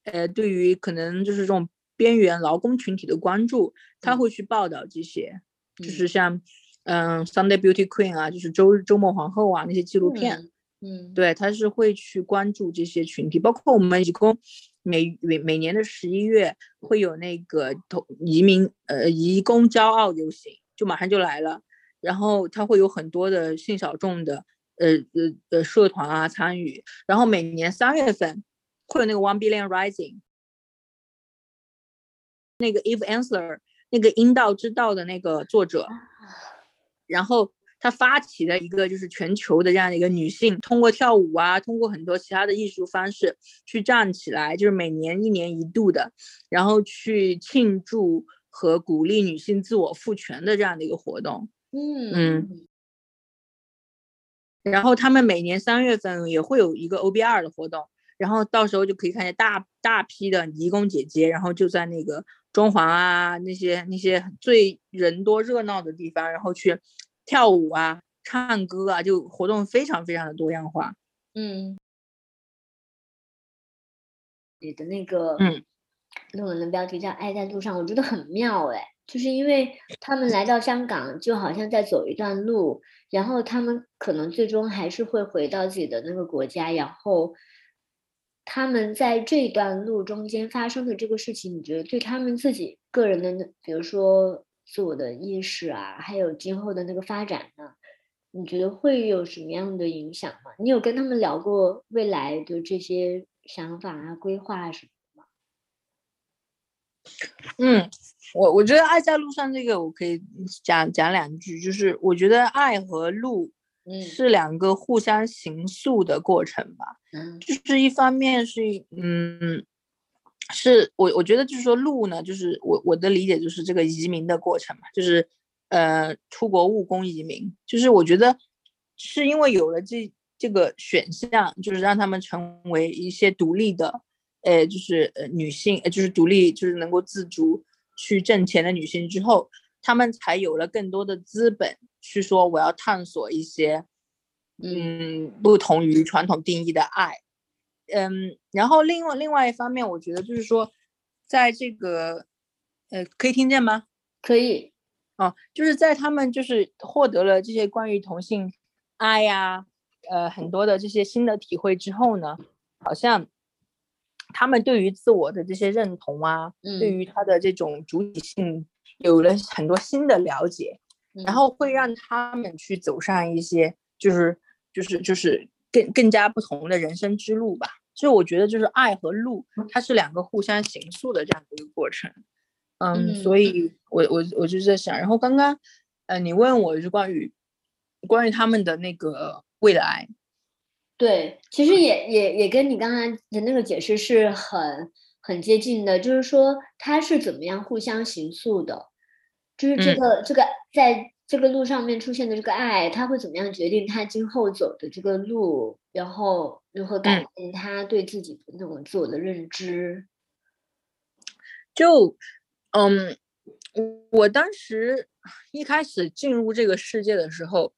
呃，对于可能就是这种边缘劳工群体的关注，他会去报道这些，就是像，嗯，Sunday Beauty Queen 啊，就是周周末皇后啊那些纪录片，嗯，对，他是会去关注这些群体，包括我们移工每每每年的十一月会有那个同移民呃移工骄傲游行，就马上就来了。然后他会有很多的性小众的呃呃呃社团啊参与，然后每年三月份会有那个 One Billion Rising，那个 Eve Ensler 那个阴道之道的那个作者，然后他发起了一个就是全球的这样的一个女性通过跳舞啊，通过很多其他的艺术方式去站起来，就是每年一年一度的，然后去庆祝和鼓励女性自我赋权的这样的一个活动。嗯嗯，然后他们每年三月份也会有一个 OBR 的活动，然后到时候就可以看见大大批的义工姐姐，然后就在那个中环啊那些那些最人多热闹的地方，然后去跳舞啊、唱歌啊，就活动非常非常的多样化。嗯，你的那个嗯论文的标题叫《爱在路上》，我觉得很妙哎。就是因为他们来到香港，就好像在走一段路，然后他们可能最终还是会回到自己的那个国家，然后他们在这段路中间发生的这个事情，你觉得对他们自己个人的，比如说自我的意识啊，还有今后的那个发展呢，你觉得会有什么样的影响吗？你有跟他们聊过未来的这些想法啊、规划什么？嗯。我我觉得爱在路上这个我可以讲讲两句，就是我觉得爱和路是两个互相形塑的过程吧。嗯，就是一方面是嗯，是我我觉得就是说路呢，就是我我的理解就是这个移民的过程嘛，就是呃出国务工移民，就是我觉得是因为有了这这个选项，就是让他们成为一些独立的，呃就是呃女性，呃就是独立，就是能够自主。去挣钱的女性之后，她们才有了更多的资本去说我要探索一些，嗯，不同于传统定义的爱。嗯，然后另外另外一方面，我觉得就是说，在这个，呃，可以听见吗？可以。哦，就是在他们就是获得了这些关于同性爱呀，呃，很多的这些新的体会之后呢，好像他们对于自我的这些认同啊，对于他的这种主体性有了很多新的了解，然后会让他们去走上一些就是就是就是更更加不同的人生之路吧。所以我觉得就是爱和路，它是两个互相形塑的这样的一个过程。嗯，所以我我我就在想，然后刚刚，呃，你问我是关于关于他们的那个未来，对，其实也也也跟你刚才的那个解释是很很接近的，就是说他是怎么样互相形塑的，就是这个这个在这个路上面出现的这个爱，他会怎么样决定他今后走的这个路，然后如何改变他对自己的那种自我的认知，就。嗯，我当时一开始进入这个世界的时候，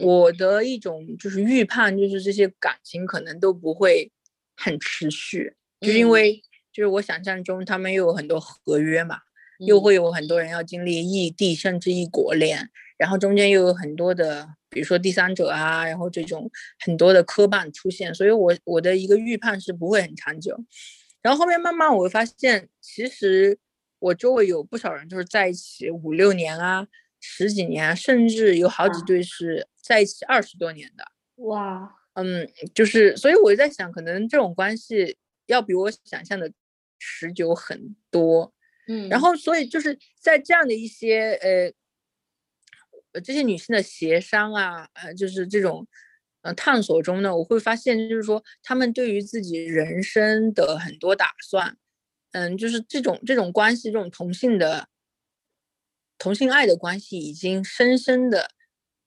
我的一种就是预判，就是这些感情可能都不会很持续，就因为就是我想象中他们又有很多合约嘛，又会有很多人要经历异地甚至异国恋，然后中间又有很多的，比如说第三者啊，然后这种很多的磕绊出现，所以我我的一个预判是不会很长久，然后后面慢慢我会发现，其实。我周围有不少人就是在一起五六年啊，十几年，甚至有好几对是在一起二十多年的。哇，嗯，就是，所以我就在想，可能这种关系要比我想象的持久很多。嗯，然后，所以就是在这样的一些呃，这些女性的协商啊，呃，就是这种呃探索中呢，我会发现，就是说，她们对于自己人生的很多打算。嗯，就是这种这种关系，这种同性的同性爱的关系，已经深深的，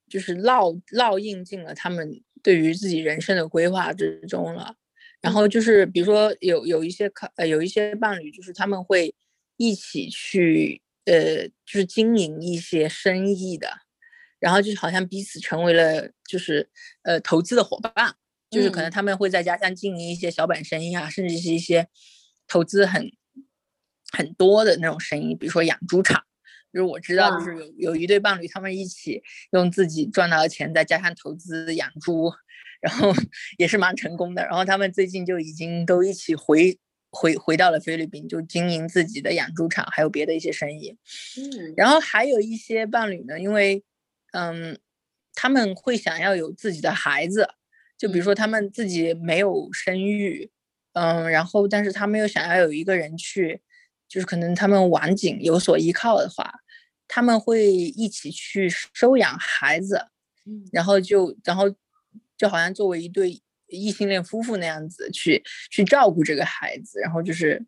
就是烙烙印进了他们对于自己人生的规划之中了。然后就是，比如说有有一些可呃有一些伴侣，就是他们会一起去呃，就是经营一些生意的，然后就是好像彼此成为了就是呃投资的伙伴，就是可能他们会在家乡经营一些小本生意啊，甚至是一些投资很。很多的那种生意，比如说养猪场，就是我知道，就是有有一对伴侣，他们一起用自己赚到的钱再加上投资养猪，然后 也是蛮成功的。然后他们最近就已经都一起回回回到了菲律宾，就经营自己的养猪场，还有别的一些生意。嗯，然后还有一些伴侣呢，因为嗯，他们会想要有自己的孩子，就比如说他们自己没有生育，嗯，然后但是他们又想要有一个人去。就是可能他们晚景有所依靠的话，他们会一起去收养孩子，然后就然后就好像作为一对异性恋夫妇那样子去去照顾这个孩子，然后就是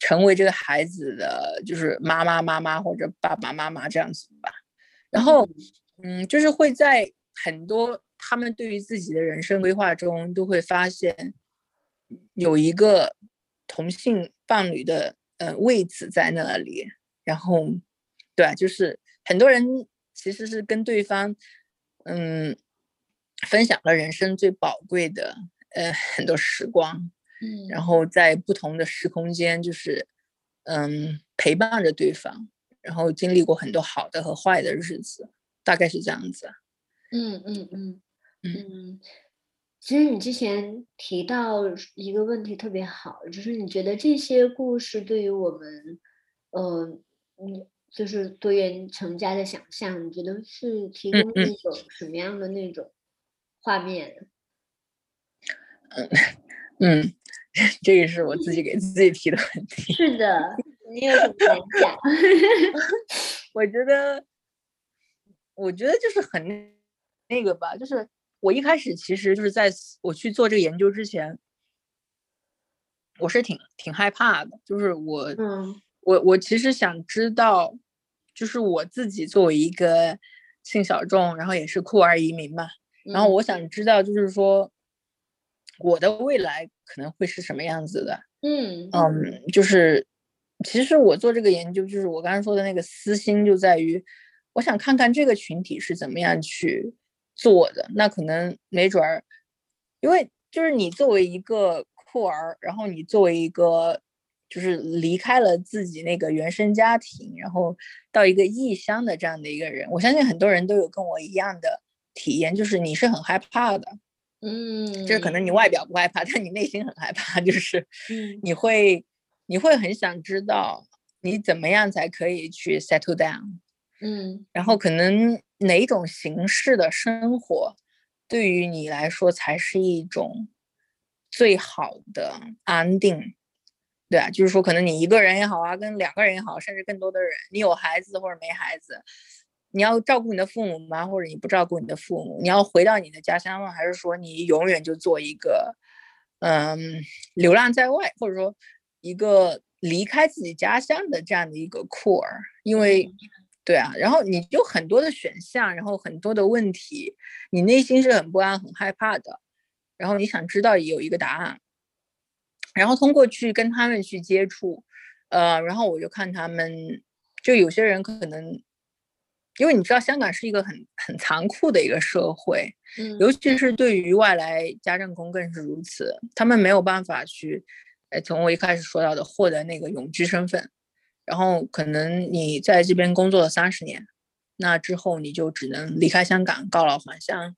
成为这个孩子的就是妈妈妈妈或者爸爸妈妈这样子吧。然后嗯，就是会在很多他们对于自己的人生规划中都会发现有一个同性伴侣的。呃，位置在那里，然后，对，就是很多人其实是跟对方，嗯，分享了人生最宝贵的呃很多时光，嗯，然后在不同的时空间，就是嗯陪伴着对方，然后经历过很多好的和坏的日子，大概是这样子。嗯嗯嗯嗯。其实你之前提到一个问题特别好，就是你觉得这些故事对于我们，呃，嗯，就是多元成家的想象，你觉得是提供一种什么样的那种画面？嗯 嗯，这个是我自己给自己提的问题。是的，你有什么感想？我觉得，我觉得就是很那个吧，就是。我一开始其实就是在我去做这个研究之前，我是挺挺害怕的。就是我，嗯，我我其实想知道，就是我自己作为一个性小众，然后也是酷儿移民嘛，然后我想知道，就是说我的未来可能会是什么样子的。嗯嗯，就是其实我做这个研究，就是我刚刚说的那个私心，就在于我想看看这个群体是怎么样做的那可能没准儿，因为就是你作为一个酷儿，然后你作为一个就是离开了自己那个原生家庭，然后到一个异乡的这样的一个人，我相信很多人都有跟我一样的体验，就是你是很害怕的，嗯，就是可能你。外表不害怕，但你内心很害怕，就是嗯。你会你会很想知道你怎么样才可以去 settle down，嗯。然后可能哪种形式的生活对于你来说才是一种最好的安定，对啊，就是说可能你一个人也好啊，跟两个人也好，甚至更多的人，你有孩子或者没孩子，你要照顾你的父母吗？或者你不照顾你的父母？你要回到你的家乡吗？还是说你永远就做一个嗯流浪在外，或者说一个离开自己家乡的这样的一个酷儿？因为对啊，然后你就很多的选项，然后很多的问题，你内心是很不安、很害怕的，然后你想知道有一个答案，然后通过去跟他们去接触，呃，然后我就看他们，就有些人可能，因为你知道香港是一个很很残酷的一个社会，嗯。尤其是对于外来家政工更是如此，他们没有办法去，呃，从我一开始说到的获得那个永居身份，然后可能你在这边工作了三十年，那之后你就只能离开香港，告老还乡。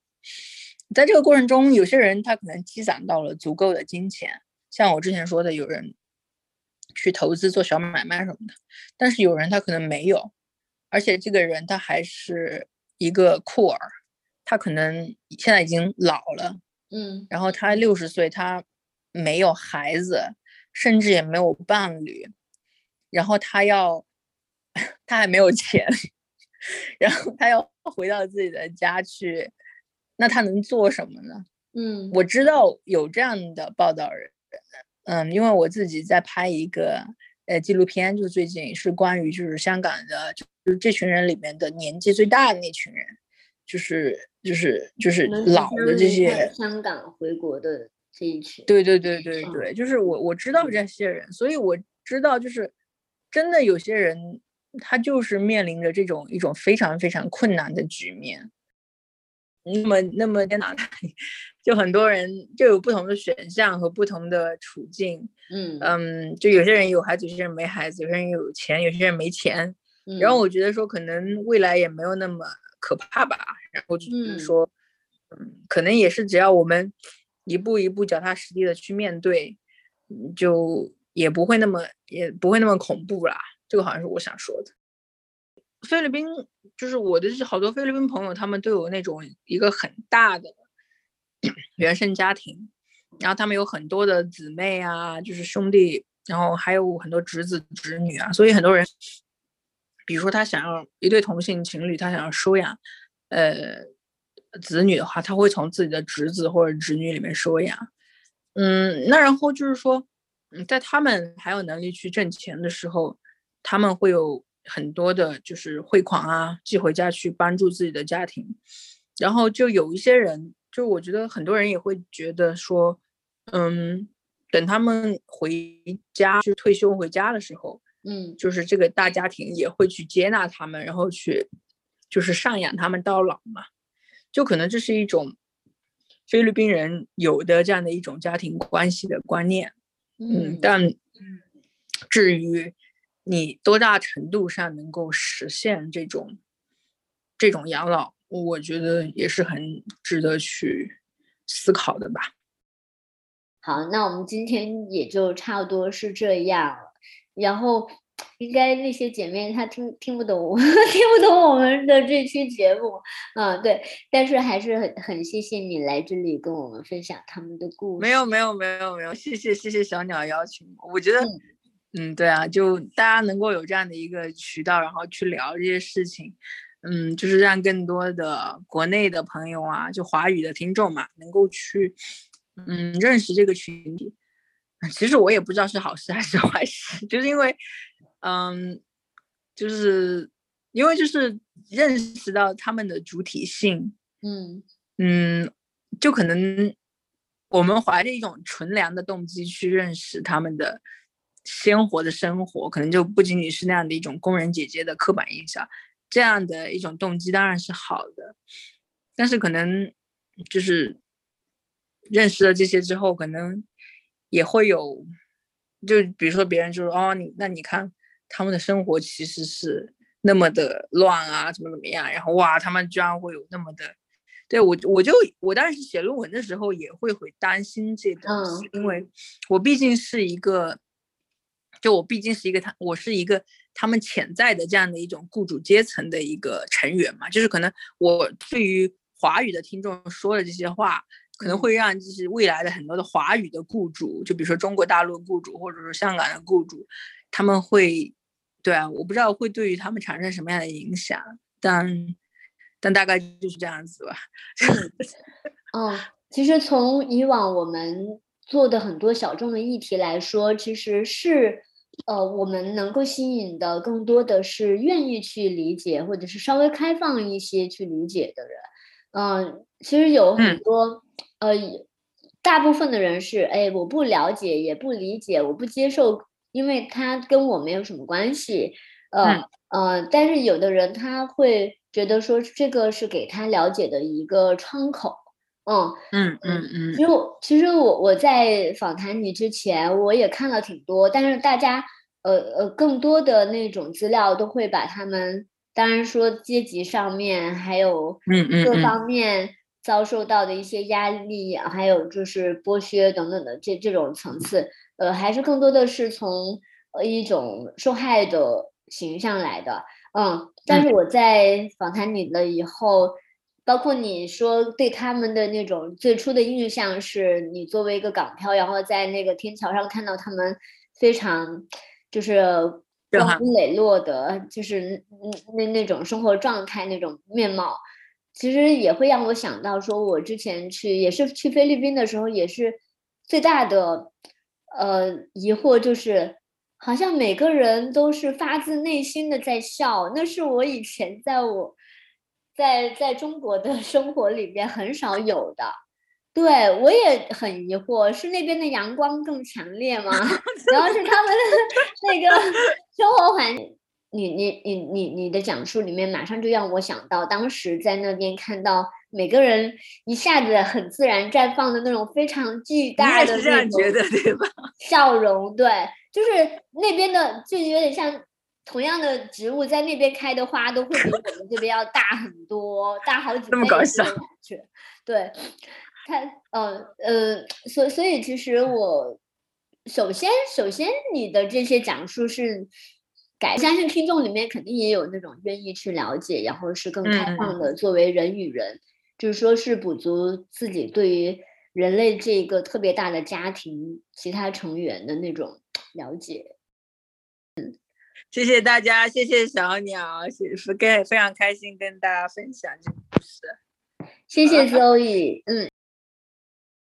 在这个过程中，有些人他可能积攒到了足够的金钱，像我之前说的，有人去投资做小买卖什么的，但是有人他可能没有，而且这个人他还是一个酷儿，他可能现在已经老了，嗯然后他六十岁，他没有孩子，甚至也没有伴侣，然后他要，他还没有钱，然后他要回到自己的家去，那他能做什么呢？嗯我知道有这样的报道人，嗯，因为我自己在拍一个呃纪录片，就最近是关于就是香港的，就是这群人里面的年纪最大的那群人，就是就是就是老的这些，香港回国的这一群，对对对对嗯对，就是我我知道这些人，所以我知道就是真的有些人他就是面临着这种一种非常非常困难的局面。那么那么在脑袋里，就很多人就有不同的选项和不同的处境。嗯嗯，就有些人有孩子，有些人没孩子，有些人有钱，有些人没钱。嗯，然后我觉得说，可能未来也没有那么可怕吧。然后就是嗯说，嗯，可能也是只要我们一步一步脚踏实地的去面对，嗯就也不会那么也不会那么恐怖啦。这个好像是我想说的。菲律宾就是我的好多菲律宾朋友，他们都有那种一个很大的 原生家庭，然后他们有很多的姊妹啊，就是兄弟，然后还有很多侄子侄女啊，所以很多人，比如说他想要一对同性情侣，他想要收养呃子女的话，他会从自己的侄子或者侄女里面收养。嗯，那然后就是说，嗯，在他们还有能力去挣钱的时候，他们会有很多的，就是汇款啊，寄回家去帮助自己的家庭。然后就有一些人，就我觉得很多人也会觉得说，嗯，等他们回家，就退休回家的时候，嗯就是这个大家庭也会去接纳他们，然后去就是赡养他们到老嘛。就可能这是一种菲律宾人有的这样的一种家庭关系的观念。嗯，但至于你多大程度上能够实现这种这种养老，我觉得也是很值得去思考的吧。好，那我们今天也就差不多是这样了。然后，应该那些姐妹她听听不懂，听不懂我们的这期节目，嗯，对。但是还是很很谢谢你来这里跟我们分享他们的故事。没有，没有，没有，没有，谢谢，谢谢小鸟邀请我。我觉得，嗯嗯，对啊，就大家能够有这样的一个渠道，然后去聊这些事情，嗯，就是让更多的国内的朋友啊，就华语的听众嘛，能够去，嗯，认识这个群体。嗯其实我也不知道是好事还是坏事，就是因为，嗯，就是因为就是认识到他们的主体性，嗯。嗯，就可能我们怀着一种纯良的动机去认识他们的鲜活的生活，可能就不仅仅是那样的一种工人姐姐的刻板印象，这样的一种动机当然是好的，但是可能就是认识了这些之后，可能也会有，就比如说别人就说哦，你那你看他们的生活其实是那么的乱啊，怎么怎么样，然后哇，他们居然会有那么的，对我我就我当时写论文的时候也会会担心这东西，因为我毕竟是一个，就我毕竟是一个他，我是一个他们潜在的这样的一种雇主阶层的一个成员嘛，就是可能我对于华语的听众说的这些话。可能会让就是未来的很多的华语的雇主，就比如说中国大陆雇主，或者说香港的雇主，他们会，对啊，我不知道会对于他们产生什么样的影响，但但大概就是这样子吧。嗯，其实从以往我们做的很多小众的议题来说，其实是呃，我们能够吸引的更多的是愿意去理解，或者是稍微开放一些去理解的人。嗯，其实有很多。呃，大部分的人是，哎，我不了解，也不理解，我不接受，因为他跟我没有什么关系。呃呃，但是有的人他会觉得说，这个是给他了解的一个窗口。嗯嗯嗯嗯。因为其实我我在访谈你之前，我也看了挺多，但是大家呃呃，更多的那种资料都会把他们，当然说阶级上面还有各方面。遭受到的一些压力，还有就是剥削等等的这这种层次，呃，还是更多的是从呃一种受害的形象来的，嗯。但是我在访谈你了以后，包括你说对他们的那种最初的印象，是你作为一个港漂，然后在那个天桥上看到他们非常就是光明磊落的，就是那那种生活状态那种面貌。其实也会让我想到，说我之前去也是去菲律宾的时候，也是最大的呃疑惑就是，好像每个人都是发自内心的在笑，那是我以前在我在在中国的 生活里边很少有的。对我也很疑惑，是那边的阳光更强烈吗？然后是他们的 那个生活环境。你你你你你的讲述里面马上就让我想到，当时在那边看到每个人一下子很自然绽放的那种非常巨大的那种？笑容，对，就是那边的就有点像同样的植物在那边开的花都会比我们这边要大很多，大好几 倍。这么搞笑，对，他呃呃，所所以其实我首先首先你的这些讲述是。改相信听众里面肯定也有那种愿意去了解，然后是更开放的。作为人与人，就是说是补足自己对于人类这个特别大的家庭其他成员的那种了解。嗯，谢谢大家，谢谢小鸟，谢非非常开心跟大家分享这个故事。谢谢 Zoe，嗯。